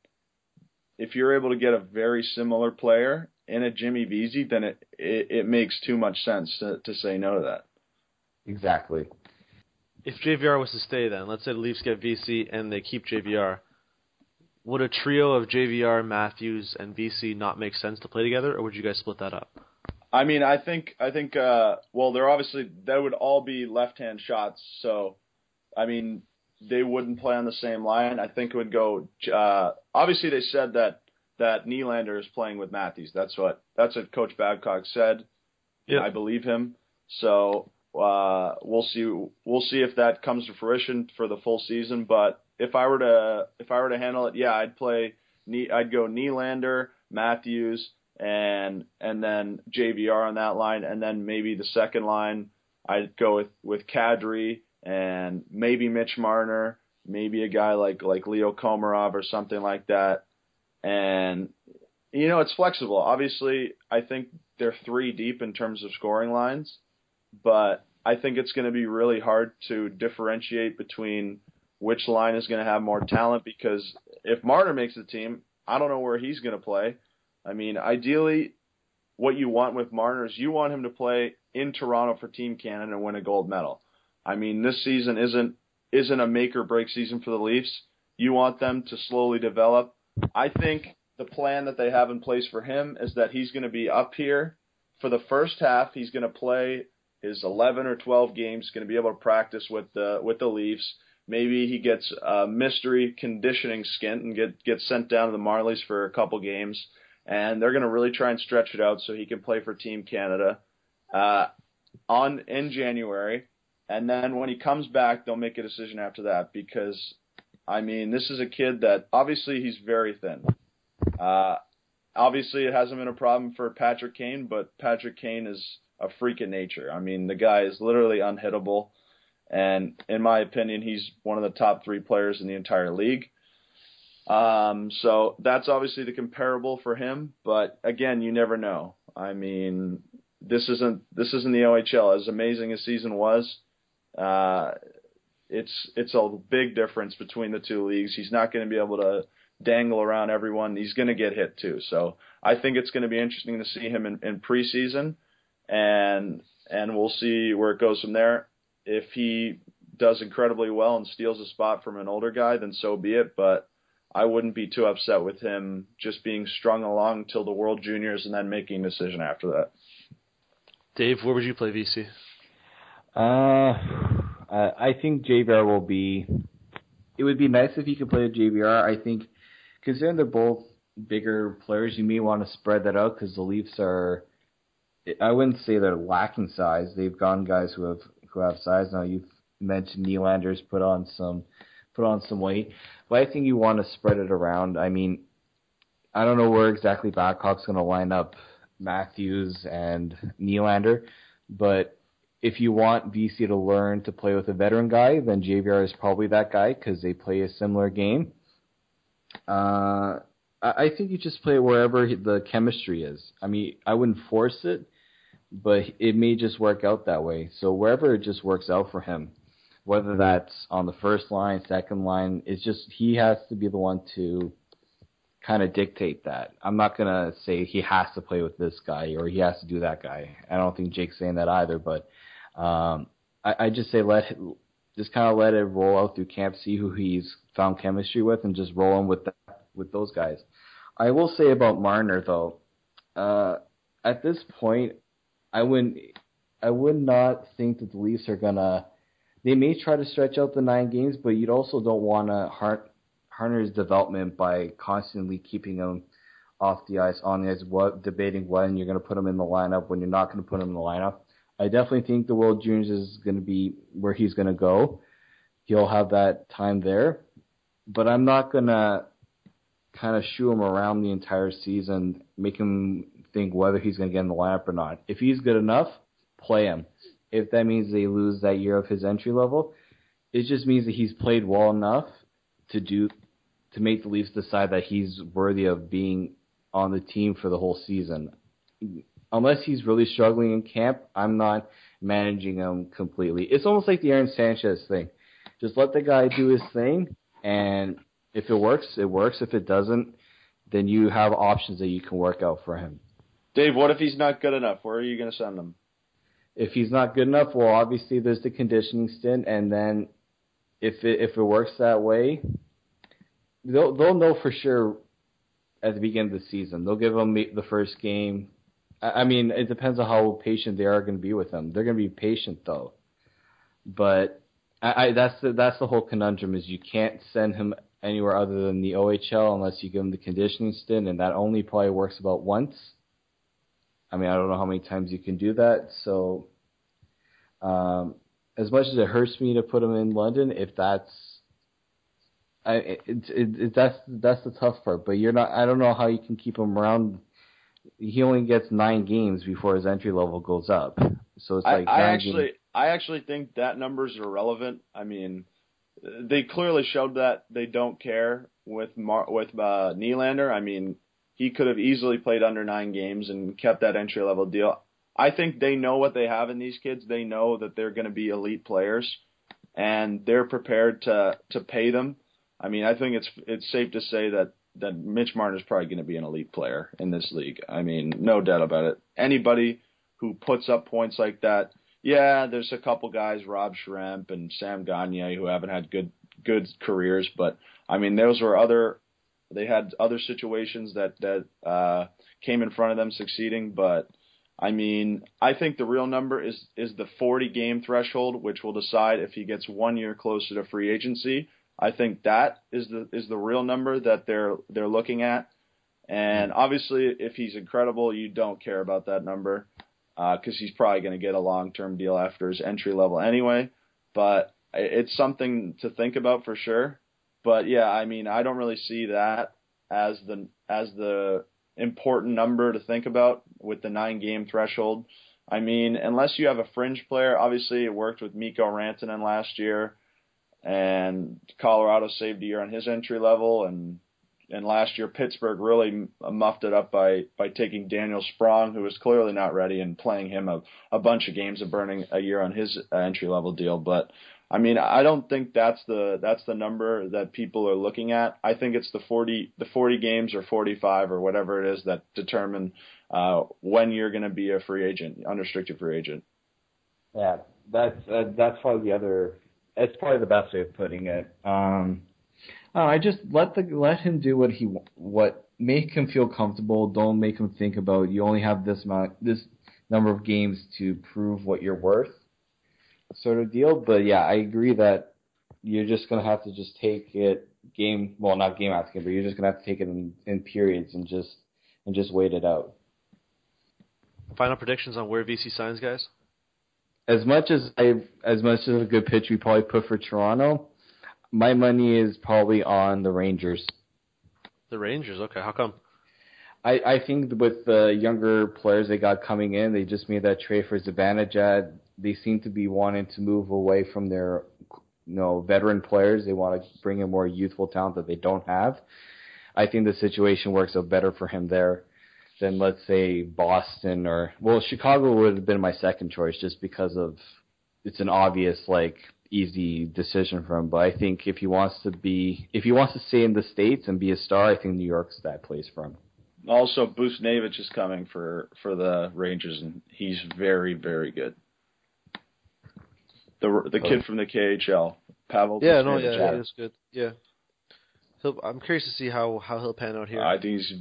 [SPEAKER 4] if you're able to get a very similar player in a Jimmy Vesey, then it, it, it makes too much sense to, to say no to that.
[SPEAKER 5] Exactly
[SPEAKER 3] if JVR was to stay, then let's say the Leafs get Vesey and they keep JVR, would a trio of JVR, Matthews, and Vesey not make sense to play together, or would you guys split that up?
[SPEAKER 4] I mean, I think I think uh, well, they're obviously that would all be left-hand shots, so I mean, they wouldn't play on the same line. I think it would go. Uh, obviously, they said that that Nylander is playing with Matthews. That's what that's what Coach Babcock said.
[SPEAKER 3] Yeah.
[SPEAKER 4] I believe him. So uh, we'll see. We'll see if that comes to fruition for the full season. But if I were to if I were to handle it, yeah, I'd play. I'd go Nylander, Matthews, and and then JVR on that line, and then maybe the second line I'd go with with Kadri and maybe Mitch Marner, maybe a guy like like Leo Komarov or something like that. And you know, it's flexible. Obviously, I think they're three deep in terms of scoring lines, but I think it's going to be really hard to differentiate between which line is going to have more talent because if Marner makes the team, I don't know where he's going to play. I mean, ideally, what you want with Marner is you want him to play in Toronto for Team Canada and win a gold medal. I mean, this season isn't isn't a make or break season for the Leafs. You want them to slowly develop. I think the plan that they have in place for him is that he's going to be up here for the first half. He's going to play his 11 or 12 games. Going to be able to practice with the with the Leafs. Maybe he gets a mystery conditioning stint and get gets sent down to the Marlies for a couple games, and they're going to really try and stretch it out so he can play for Team Canada uh, on in January. And then when he comes back, they'll make a decision after that because, I mean, this is a kid that obviously he's very thin. Uh, obviously, it hasn't been a problem for Patrick Kane, but Patrick Kane is a freak of nature. I mean, the guy is literally unhittable. And in my opinion, he's one of the top three players in the entire league. Um, so that's obviously the comparable for him, but again, you never know. I mean, this isn't this isn't the OHL. As amazing as season was, uh, it's it's a big difference between the two leagues. He's not going to be able to dangle around everyone. He's going to get hit too. So I think it's going to be interesting to see him in, in preseason, and and we'll see where it goes from there. If he does incredibly well and steals a spot from an older guy, then so be it. But I wouldn't be too upset with him just being strung along till the World Juniors and then making a decision after that.
[SPEAKER 3] Dave, where would you play Vesey?
[SPEAKER 5] Uh, I think JVR will be. It would be nice if he could play with JVR. I think, considering they're both bigger players, you may want to spread that out because the Leafs are. I wouldn't say they're lacking size. They've gone guys who have who have size. Now you've mentioned Nylander's put on some put on some weight, but I think you want to spread it around. I mean, I don't know where exactly Babcock's going to line up Matthews and Nylander, but if you want Vesey to learn to play with a veteran guy, then JVR is probably that guy because they play a similar game. Uh, I think you just play wherever the chemistry is. I mean, I wouldn't force it, but it may just work out that way. So wherever it just works out for him, whether that's on the first line, second line, it's just he has to be the one to kind of dictate that. I'm not gonna say he has to play with this guy or he has to do that guy. I don't think Jake's saying that either, but um, I, I just say let just kind of let it roll out through camp, see who he's found chemistry with, and just roll him with that, with those guys. I will say about Marner though, uh, at this point, I wouldn't, I would not think that the Leafs are gonna. They may try to stretch out the nine games, but you also don't want to hurt Marner's development by constantly keeping him off the ice, on the ice, what debating when you're going to put him in the lineup, when you're not going to put him in the lineup. I definitely think the World Juniors is going to be where he's going to go. He'll have that time there, but I'm not going to kind of shoo him around the entire season, make him think whether he's going to get in the lineup or not. If he's good enough, play him. If that means they lose that year of his entry level, it just means that he's played well enough to do to make the Leafs decide that he's worthy of being on the team for the whole season unless he's really struggling in camp, I'm not managing him completely. It's almost like the Aaron Sanchez thing. Just let the guy do his thing, and if it works, it works. If it doesn't, then you have options that you can work out for him.
[SPEAKER 4] Dave, what if he's not good enough? Where are you going to send him?
[SPEAKER 5] If he's not good enough, well, obviously there's the conditioning stint, and then if it if it works that way, they'll they'll know for sure at the beginning of the season. They'll give them the first game. I mean, it depends on how patient they are going to be with them. They're going to be patient though, but I, I that's the that's the whole conundrum is you can't send him anywhere other than the OHL unless you give him the conditioning stint, and that only probably works about once. I mean, I don't know how many times you can do that. So, um, as much as it hurts me to put him in London, if that's I, it, it, it, that's that's the tough part. But you're not. I don't know how you can keep him around. He only gets nine games before his entry level goes up. So it's like
[SPEAKER 4] I, I actually, games. I actually think that number's is irrelevant. I mean, they clearly showed that they don't care with Mar- with uh, Nylander. I mean, he could have easily played under nine games and kept that entry level deal. I think they know what they have in these kids. They know that they're going to be elite players, and they're prepared to to pay them. I mean, I think it's it's safe to say that that Mitch Marner is probably going to be an elite player in this league. I mean, no doubt about it. Anybody who puts up points like that, yeah, there's a couple guys, Rob Schremp and Sam Gagne, who haven't had good good careers, but I mean, those were other they had other situations that that uh, came in front of them succeeding, but I mean, I think the real number is is the 40 game threshold, which will decide if he gets one year closer to free agency. I think that is the is the real number that they're they're looking at. And obviously, if he's incredible, you don't care about that number because uh, he's probably going to get a long term deal after his entry level anyway. But it's something to think about for sure. But yeah, I mean, I don't really see that as the as the important number to think about with the nine game threshold. I mean, unless you have a fringe player, obviously it worked with Mikko Rantanen last year, and Colorado saved a year on his entry level, and and last year Pittsburgh really muffed it up by by taking Daniel Sprong, who was clearly not ready, and playing him a, a bunch of games and burning a year on his entry level deal. But I mean, I don't think that's the that's the number that people are looking at. I think it's the 40 the 40 games or 45 or whatever it is that determine uh, when you're going to be a free agent, unrestricted free agent.
[SPEAKER 5] Yeah, that's uh, that's probably the other. It's probably the best way of putting it. Um, I just let the let him do what he what make him feel comfortable. Don't make him think about you only have this amount this number of games to prove what you're worth sort of deal. But yeah, I agree that you're just gonna have to just take it game well not game after game, but you're just gonna have to take it in, in periods and just and just wait it out.
[SPEAKER 3] Final predictions on where Vesey signs, guys.
[SPEAKER 5] As much as I as much as a good pitch we probably put for Toronto, my money is probably on the Rangers.
[SPEAKER 3] The Rangers, okay. How come?
[SPEAKER 5] I, I think with the younger players they got coming in, they just made that trade for Zibanejad they seem to be wanting to move away from their you know veteran players. They want to bring in more youthful talent that they don't have. I think the situation works out better for him there than let's say Boston or well Chicago would have been my second choice just because of it's an obvious like easy decision for him. But I think if he wants to be if he wants to stay in the states and be a star, I think New York's that place for him.
[SPEAKER 4] Also, Buchnevich is coming for for the Rangers, and he's very very good the the kid oh. from the KHL, Pavel.
[SPEAKER 3] Yeah, no, yeah, yeah, it's good. Yeah. He'll, I'm curious to see how, how he'll pan out here.
[SPEAKER 4] I think he's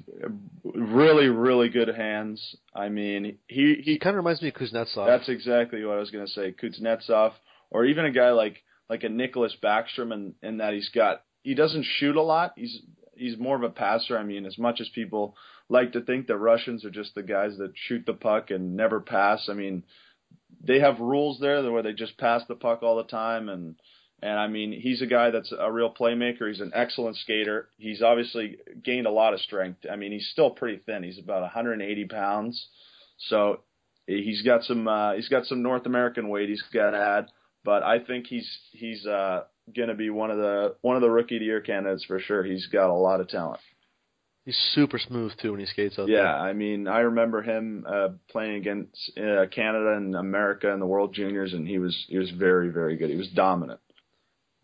[SPEAKER 4] really, really good hands. I mean, he he,
[SPEAKER 3] he kind of reminds me of Kuznetsov.
[SPEAKER 4] That's exactly what I was going to say. Kuznetsov, or even a guy like like a Nicklas Backstrom, in, in that he's got he doesn't shoot a lot. He's he's more of a passer. I mean, as much as people like to think that Russians are just the guys that shoot the puck and never pass. I mean, they have rules there where they just pass the puck all the time and and I mean he's a guy that's a real playmaker. He's an excellent skater. He's obviously gained a lot of strength. I mean he's still pretty thin. He's about 180 pounds, so he's got some uh, he's got some North American weight he's got to add. But I think he's he's uh, going to be one of the one of the rookie of the year candidates for sure. He's got a lot of talent.
[SPEAKER 3] He's super smooth too when he skates out
[SPEAKER 4] yeah,
[SPEAKER 3] there.
[SPEAKER 4] Yeah, I mean, I remember him uh, playing against uh, Canada and America in the World Juniors, and he was he was very very good. He was dominant.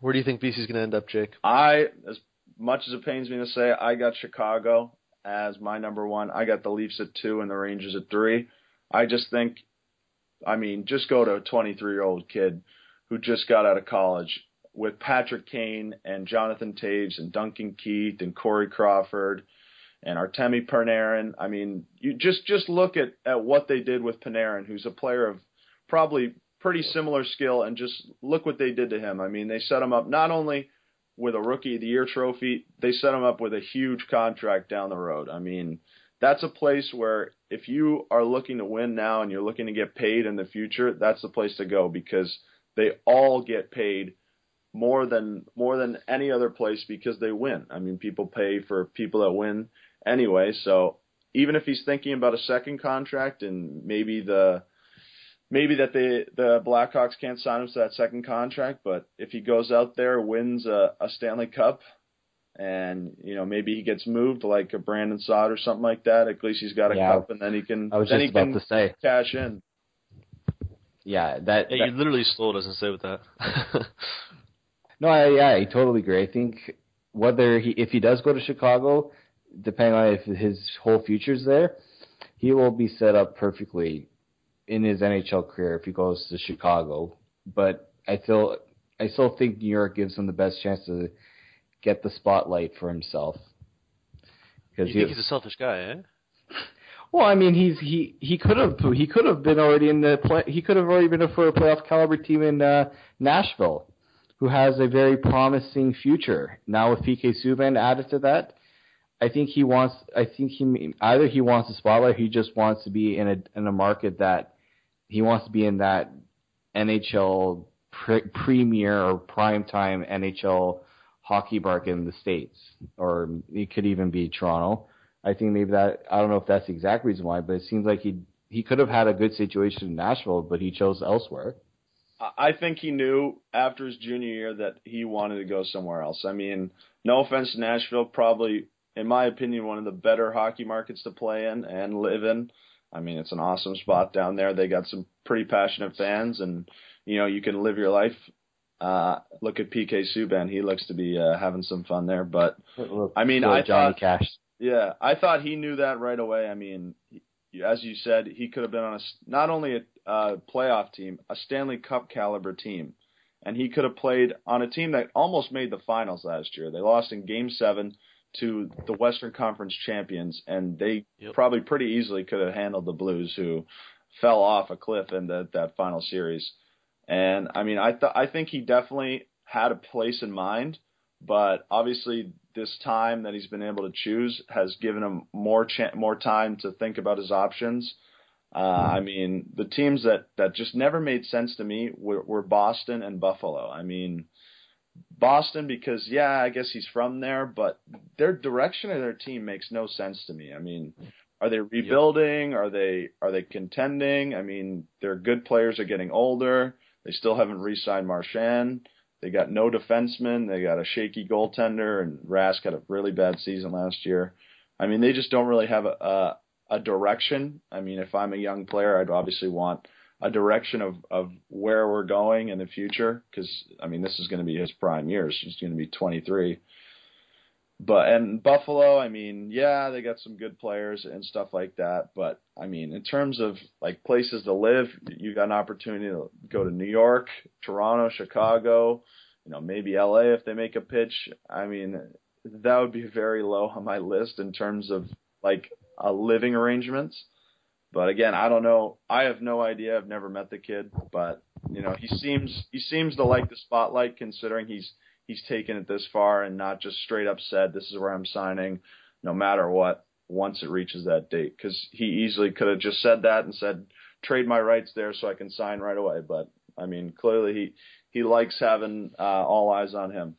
[SPEAKER 3] Where do you think Vesey's going to end up, Jake?
[SPEAKER 4] I, as much as it pains me to say, I got Chicago as my number one. I got the Leafs at two and the Rangers at three. I just think, I mean, just go to a 23 year old kid who just got out of college with Patrick Kane and Jonathan Toews and Duncan Keith and Corey Crawford and Artemi Panarin. I mean, you just just look at at what they did with Panarin, who's a player of probably pretty similar skill, and just look what they did to him. I mean, they set him up not only with a Rookie of the Year trophy, they set him up with a huge contract down the road. I mean, that's a place where if you are looking to win now and you're looking to get paid in the future, that's the place to go because they all get paid more than more than any other place because they win. I mean, people pay for people that win anyway. So even if he's thinking about a second contract and maybe the maybe that the the Blackhawks can't sign him to that second contract, but if he goes out there wins a, a Stanley Cup and you know maybe he gets moved like a Brandon Saad or something like that, at least he's got a
[SPEAKER 5] Yeah,
[SPEAKER 4] cup and then he can
[SPEAKER 5] I was
[SPEAKER 4] then
[SPEAKER 5] just
[SPEAKER 4] he
[SPEAKER 5] about
[SPEAKER 4] can
[SPEAKER 5] to say.
[SPEAKER 4] cash in.
[SPEAKER 5] Yeah, that.
[SPEAKER 3] Yeah,
[SPEAKER 5] that-
[SPEAKER 3] you literally stole us and say with that.
[SPEAKER 5] No, I, yeah, I totally agree. I think whether he, if he does go to Chicago, depending on if his whole future's there, he will be set up perfectly in his NHL career if he goes to Chicago. But I feel, I still think New York gives him the best chance to get the spotlight for himself.
[SPEAKER 3] you
[SPEAKER 5] Because
[SPEAKER 3] think he's a selfish guy, eh?
[SPEAKER 5] well, I mean, he's he he could have he could have been already in the play. He could have already been a for a playoff caliber team in uh, Nashville, who has a very promising future. Now with PK Subban added to that, I think he wants. I think he either he wants the spotlight, or he just wants to be in a in a market that he wants to be in that NHL pre- premier or primetime NHL hockey market in the states, or it could even be Toronto. I think maybe that I don't know if that's the exact reason why, but it seems like he he could have had a good situation in Nashville, but he chose elsewhere.
[SPEAKER 4] I think he knew after his junior year that he wanted to go somewhere else. I mean, no offense to Nashville, probably in my opinion one of the better hockey markets to play in and live in. I mean, it's an awesome spot down there. They got some pretty passionate fans, and you know you can live your life. Uh, look at PK Subban; he looks to be uh, having some fun there. But I mean, I thought-
[SPEAKER 5] Cash.
[SPEAKER 4] yeah, I thought he knew that right away. I mean, as you said, he could have been on a not only a uh, playoff team, a Stanley Cup caliber team, and he could have played on a team that almost made the finals last year. They lost in Game Seven to the Western Conference champions, and they
[SPEAKER 3] Yep.
[SPEAKER 4] probably pretty easily could have handled the Blues, who fell off a cliff in that that final series. And I mean, I th- I think he definitely had a place in mind, but obviously this time that he's been able to choose has given him more cha- more time to think about his options. Uh, I mean, the teams that that just never made sense to me were, were Boston and Buffalo. I mean, Boston because yeah, I guess he's from there, but their direction of their team makes no sense to me. I mean, are they rebuilding? Are they are they contending? I mean, their good players are getting older. They still haven't re-signed Marchand. They got no defensemen. They got a shaky goaltender, and Rask had a really bad season last year. I mean, they just don't really have a, a a direction. I mean, if I'm a young player, I'd obviously want a direction of of where we're going in the future because I mean, this is going to be his prime years. He's going to be 23. But and Buffalo, I mean, yeah, they got some good players and stuff like that. But I mean, in terms of like places to live, you got an opportunity to go to New York, Toronto, Chicago, you know, maybe LA if they make a pitch. I mean, that would be very low on my list in terms of like uh, living arrangements. But again, I don't know. I have no idea. I've never met the kid, but you know, he seems he seems to like the spotlight considering he's he's taken it this far and not just straight up said this is where I'm signing no matter what once it reaches that date cuz he easily could have just said that and said trade my rights there so I can sign right away but I mean clearly he he likes having uh, all eyes on him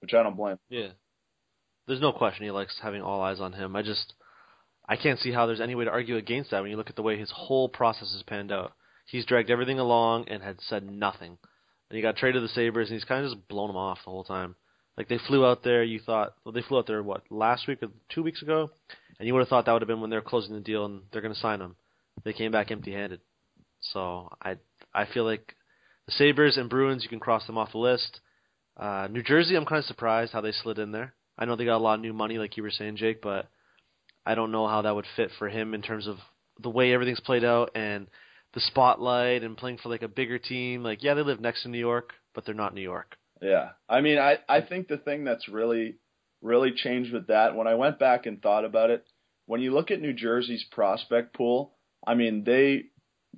[SPEAKER 4] which I don't blame
[SPEAKER 3] Yeah. There's no question he likes having all eyes on him. I just I can't see how there's any way to argue against that when you look at the way his whole process has panned out. He's dragged everything along and had said nothing. And he got traded to the Sabres and he's kind of just blown them off the whole time. Like they flew out there, you thought well they flew out there what, last week or two weeks ago? And you would have thought that would have been when they're closing the deal and they're gonna sign him. They came back empty handed. So I I feel like the Sabres and Bruins you can cross them off the list. Uh, New Jersey, I'm kind of surprised how they slid in there. I know they got a lot of new money, like you were saying, Jake, but I don't know how that would fit for him in terms of the way everything's played out and the spotlight and playing for like a bigger team. Like, yeah, they live next to New York, but they're not New York.
[SPEAKER 4] Yeah, I mean, I I think the thing that's really really changed with that when I went back and thought about it, when you look at New Jersey's prospect pool, I mean, they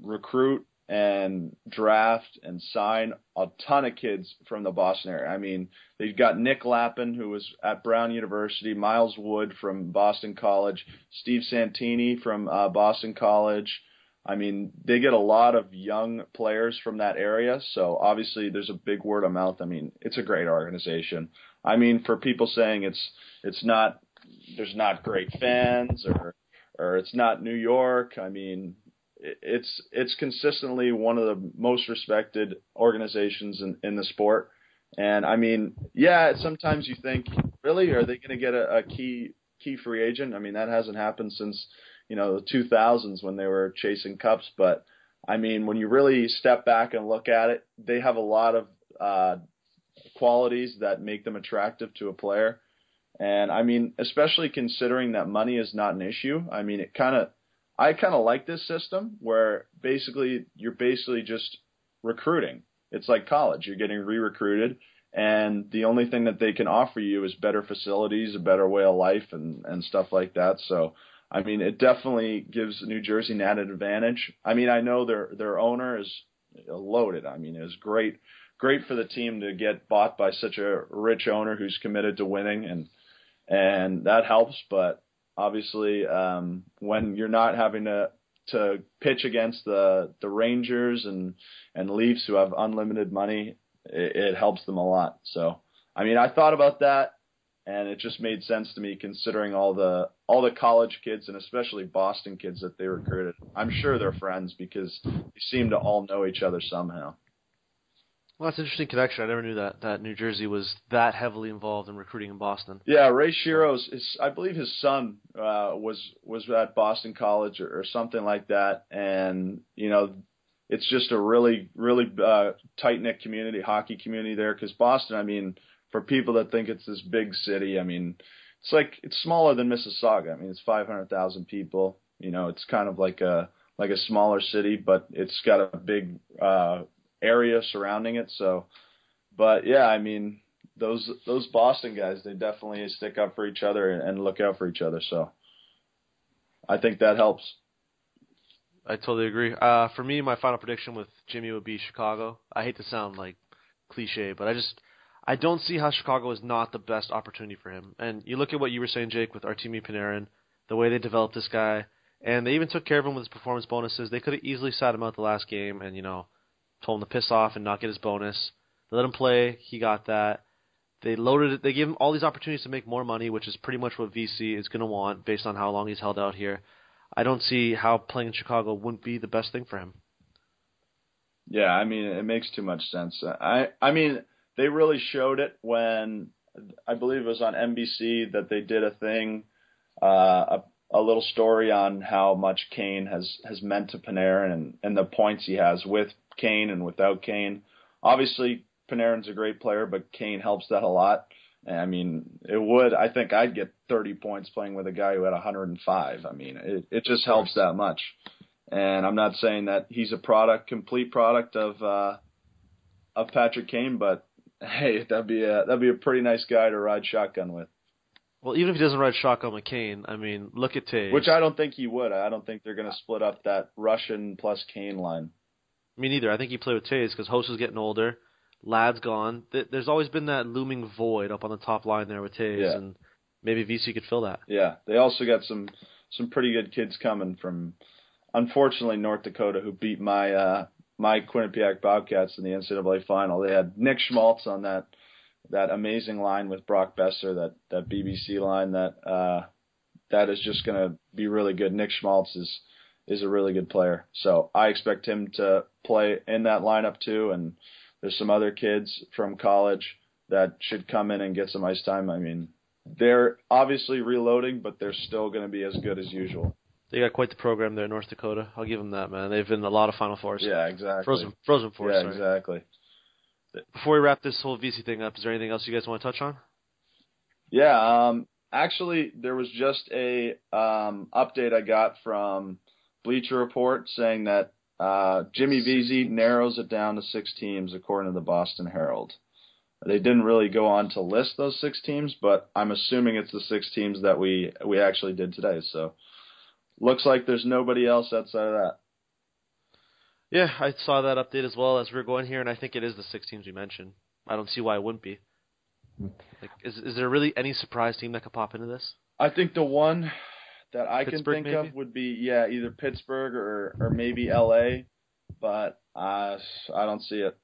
[SPEAKER 4] recruit and draft and sign a ton of kids from the Boston area. I mean, they've got Nick Lappin, who was at Brown University, Miles Wood from Boston College, Steve Santini from uh, Boston College. I mean, they get a lot of young players from that area, so obviously there's a big word of mouth. I mean, it's a great organization. I mean, for people saying it's it's not there's not great fans or or it's not New York. I mean, it's it's consistently one of the most respected organizations in, in the sport. And I mean, yeah, sometimes you think, really, are they going to get a, a key key free agent? I mean, that hasn't happened since you know the 2000s when they were chasing cups. But I mean, when you really step back and look at it, they have a lot of uh, qualities that make them attractive to a player. And I mean, especially considering that money is not an issue. I mean, it kind of I kind of like this system where basically you're basically just recruiting. It's like college. You're getting re-recruited and the only thing that they can offer you is better facilities, a better way of life and and stuff like that. So, I mean, it definitely gives New Jersey an added advantage. I mean, I know their their owner is loaded. I mean, it was great great for the team to get bought by such a rich owner who's committed to winning and and that helps, but obviously um, when you're not having to to pitch against the the Rangers and and Leafs who have unlimited money, it, it helps them a lot. So I mean, I thought about that, and it just made sense to me considering all the all the college kids and especially Boston kids that they recruited. I'm sure they're friends because they seem to all know each other somehow.
[SPEAKER 3] Well, that's an interesting connection. I never knew that that New Jersey was that heavily involved in recruiting in Boston.
[SPEAKER 4] Yeah, Ray Shero's, his, I believe his son uh, was was at Boston College or, or something like that, and you know, it's just a really really uh, tight knit community, hockey community there. Because Boston, I mean, for people that think it's this big city, I mean, it's like it's smaller than Mississauga. I mean, it's 500,000 people. You know, it's kind of like a like a smaller city, but it's got a big uh, area surrounding it. So, but yeah, I mean, those those Boston guys, they definitely stick up for each other and look out for each other. So, I think that helps.
[SPEAKER 3] I totally agree. Uh, for me, my final prediction with Jimmy would be Chicago. I hate to sound like cliche, but I just I don't see how Chicago is not the best opportunity for him. And you look at what you were saying, Jake, with Artemi Panarin, the way they developed this guy, and they even took care of him with his performance bonuses. They could have easily sat him out the last game, and you know told him to piss off and not get his bonus. They let him play. He got that. They loaded it. They gave him all these opportunities to make more money, which is pretty much what Vesey is going to want based on how long he's held out here. I don't see how playing in Chicago wouldn't be the best thing for him.
[SPEAKER 4] Yeah, I mean it makes too much sense. I I mean they really showed it when I believe it was on NBC that they did a thing, uh, a, a little story on how much Kane has has meant to Panarin and and the points he has with Kane and without Kane. Obviously, Panarin's a great player, but Kane helps that a lot. I mean, it would. I think I'd get 30 points playing with a guy who had 105. I mean, it it just helps that much. And I'm not saying that he's a product, complete product of uh, of Patrick Kane, but hey, that'd be a that'd be a pretty nice guy to ride shotgun with.
[SPEAKER 3] Well, even if he doesn't ride shotgun with Kane, I mean, look at Toews.
[SPEAKER 4] Which I don't think he would. I don't think they're going to split up that Russian plus Kane line.
[SPEAKER 3] Me neither. I think he played with Toews because Hossa is getting older. Ladd's gone. There's always been that looming void up on the top line there with Toews, yeah. and maybe Vesey could fill that.
[SPEAKER 4] Yeah, they also got some some pretty good kids coming from, unfortunately, North Dakota, who beat my uh, my Quinnipiac Bobcats in the NCAA final. They had Nick Schmaltz on that that amazing line with Brock Boeser, that that BBC line that uh, that is just going to be really good. Nick Schmaltz is is a really good player. So I expect him to play in that lineup too. And there's some other kids from college that should come in and get some ice time. I mean, they're obviously reloading, but they're still going to be as good as usual.
[SPEAKER 3] They got quite the program there in North Dakota. I'll give them that, man. They've been a lot of Final Fours.
[SPEAKER 4] Yeah, exactly.
[SPEAKER 3] Frozen, Frozen Fours.
[SPEAKER 4] Yeah,
[SPEAKER 3] sorry.
[SPEAKER 4] exactly.
[SPEAKER 3] Before we wrap this whole Vesey thing up, is there anything else you guys want to touch on?
[SPEAKER 4] Yeah, um, actually, there was just a um, update I got from Bleacher Report saying that uh, Jimmy Vesey narrows it down to six teams, according to the Boston Herald. They didn't really go on to list those six teams, but I'm assuming it's the six teams that we we actually did today. So looks like there's nobody else outside of that.
[SPEAKER 3] Yeah, I saw that update as well as we are going here, and I think it is the six teams we mentioned. I don't see why it wouldn't be. Like, is is there really any surprise team that could pop into this?
[SPEAKER 4] I think the one that I
[SPEAKER 3] Pittsburgh,
[SPEAKER 4] can think
[SPEAKER 3] maybe?
[SPEAKER 4] of would be yeah, either Pittsburgh or or maybe LA, but I I don't see it.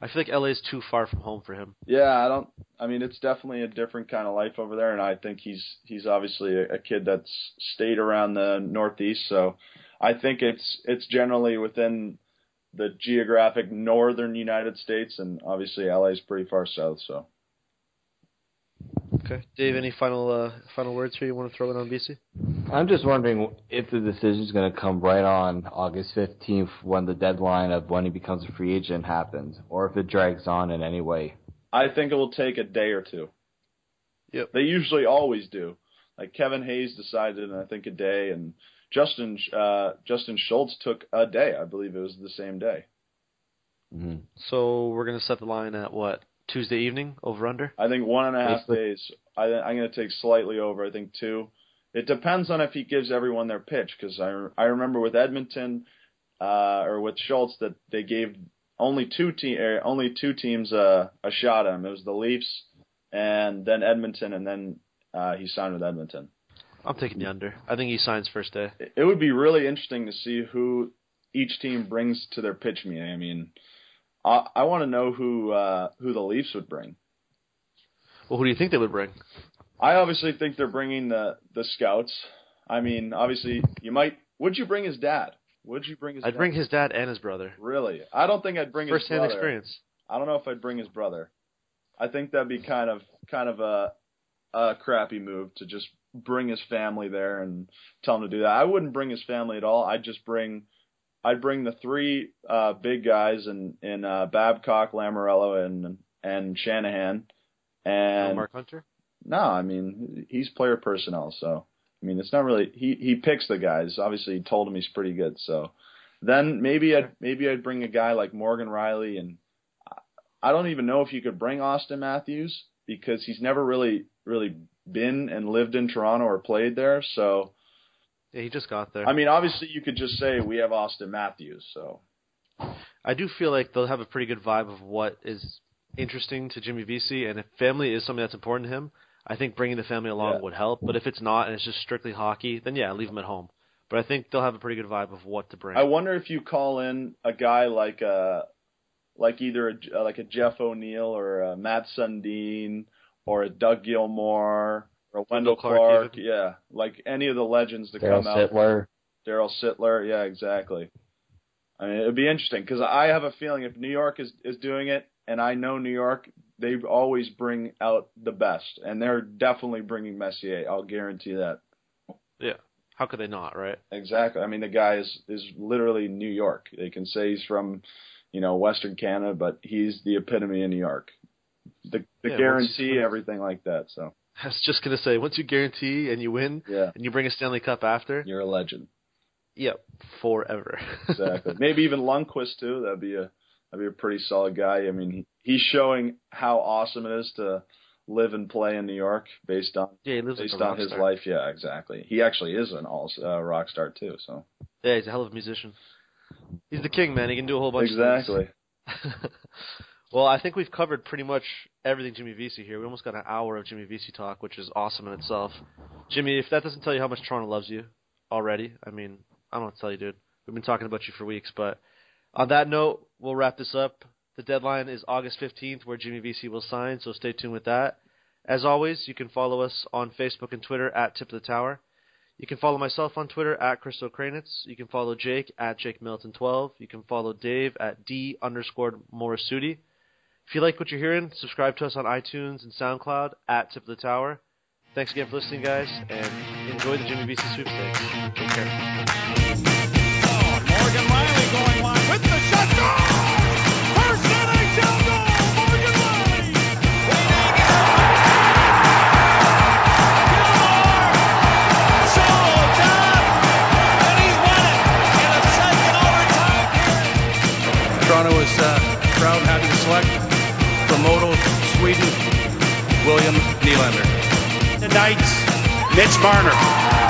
[SPEAKER 3] I feel like LA is too far from home for him.
[SPEAKER 4] Yeah, I don't. I mean, it's definitely a different kind of life over there, and I think he's he's obviously a, a kid that's stayed around the Northeast, so I think it's it's generally within the geographic northern United States, and obviously LA is pretty far south. So
[SPEAKER 3] Okay, Dave, any final uh, final words here you want to throw in on Vesey?
[SPEAKER 5] I'm just wondering if the decision is going to come right on August 15th when the deadline of when he becomes a free agent happens, or if it drags on in any way.
[SPEAKER 4] I think it will take a day or two.
[SPEAKER 3] Yep.
[SPEAKER 4] They usually always do. Like Kevin Hayes decided in I think a day, and Justin uh, Justin Schultz took a day. I believe it was the same day.
[SPEAKER 5] Mm-hmm.
[SPEAKER 3] So we're gonna set the line at what Tuesday evening over under.
[SPEAKER 4] I think one and a half
[SPEAKER 5] Basically-
[SPEAKER 4] days. I, I'm going to take slightly over. I think two. It depends on if he gives everyone their pitch because I I remember with Edmonton uh, or with Schultz that they gave only two te- er, only two teams uh, a shot at him. It was the Leafs and then Edmonton, and then uh, he signed with Edmonton.
[SPEAKER 3] I'm taking the under. I think he signs first day.
[SPEAKER 4] It it would be really interesting to see who each team brings to their pitch meeting. I mean, I, I want to know who uh, who the Leafs would bring.
[SPEAKER 3] Well, who do you think they would bring?
[SPEAKER 4] I obviously think they're bringing the the scouts. I mean, obviously, you might. Would you bring his dad? Would you bring his?
[SPEAKER 3] I'd
[SPEAKER 4] dad?
[SPEAKER 3] bring his dad and his brother.
[SPEAKER 4] Really? I don't think I'd bring his
[SPEAKER 3] First-hand
[SPEAKER 4] brother.
[SPEAKER 3] experience.
[SPEAKER 4] I don't know if I'd bring his brother. I think that'd be kind of kind of a a crappy move to just bring his family there and tell him to do that. I wouldn't bring his family at all. I'd just bring I'd bring the three uh big guys in in uh Babcock, Lamoriello and and Shanahan and
[SPEAKER 3] Mark Hunter.
[SPEAKER 4] no, I mean he's player personnel, so I mean it's not really he he picks the guys. Obviously, he told him he's pretty good, so then maybe I'd maybe I'd bring a guy like Morgan Rielly, and I- I don't even know if you could bring Auston Matthews because he's never really really been and lived in Toronto or played there. So
[SPEAKER 3] Yeah, he just got there.
[SPEAKER 4] I mean, obviously you could just say we have Auston Matthews. So
[SPEAKER 3] I do feel like they'll have a pretty good vibe of what is interesting to Jimmy Vesey, and if family is something that's important to him, I think bringing the family along
[SPEAKER 4] Yeah.
[SPEAKER 3] would help. But if it's not and it's just strictly hockey, then yeah, leave them at home. But I think they'll have a pretty good vibe of what to bring.
[SPEAKER 4] I wonder if you call in a guy like a like either a, uh, like a Jeff O'Neill or a Mats Sundin or a Doug Gilmour or a Wendel
[SPEAKER 3] Clark,
[SPEAKER 4] Clark, yeah, like any of the legends to
[SPEAKER 5] Daryl
[SPEAKER 4] come out.
[SPEAKER 5] Sittler.
[SPEAKER 4] Daryl Sittler, yeah, exactly. I mean, it'd be interesting because I have a feeling if New York is is doing it, and I know New York, they always bring out the best, and they're definitely bringing Messier. I'll guarantee that.
[SPEAKER 3] yeah. How could they not, right?
[SPEAKER 4] Exactly. I mean, the guy is is literally New York. They can say he's from, you know, Western Canada, but he's the epitome of New York. The the
[SPEAKER 3] Yeah,
[SPEAKER 4] guarantee,
[SPEAKER 3] once-
[SPEAKER 4] everything like that. So
[SPEAKER 3] I was just gonna say, once you guarantee and you win,
[SPEAKER 4] yeah,
[SPEAKER 3] and you bring a Stanley Cup after,
[SPEAKER 4] you're a legend.
[SPEAKER 3] yep, forever.
[SPEAKER 4] Exactly. Maybe even Lundqvist too. That'd be a that'd be a pretty solid guy. I mean, he's showing how awesome it is to live and play in New York based on
[SPEAKER 3] yeah, he lives
[SPEAKER 4] based
[SPEAKER 3] a
[SPEAKER 4] on his
[SPEAKER 3] star.
[SPEAKER 4] life. Yeah, exactly. He actually is an all uh, rock star too. So
[SPEAKER 3] Yeah, he's a hell of a musician. He's the king, man. He can do a whole bunch
[SPEAKER 4] exactly.
[SPEAKER 3] well, I think we've covered pretty much everything Jimmy Vesey here. We almost got an hour of Jimmy Vesey talk, which is awesome in itself. Jimmy, if that doesn't tell you how much Toronto loves you already, I mean, I don't know what to tell you, dude. We've been talking about you for weeks, but on that note, we'll wrap this up. The deadline is August 15th, where Jimmy Vesey will sign, so stay tuned with that. As always, you can follow us on Facebook and Twitter at Tip of the Tower. You can follow myself on Twitter at Chris Okrainetz. You can follow Jake at Jake Middleton12. You can follow Dave at D underscore Morassutti. If you like what you're hearing, subscribe to us on iTunes and SoundCloud at Tip of the Tower. Thanks again for listening, guys, and enjoy the Jimmy Vesey sweepstakes. Take care.
[SPEAKER 1] Oh, Morgan Rielly going with the shot. Goal! First NHL goal, Morgan Rielly. Solo job, and he's won it in a second overtime period.
[SPEAKER 6] Toronto was uh, proud, happy to select
[SPEAKER 1] from Modo, Sweden, William Nylander.
[SPEAKER 7] The Mitch Marner.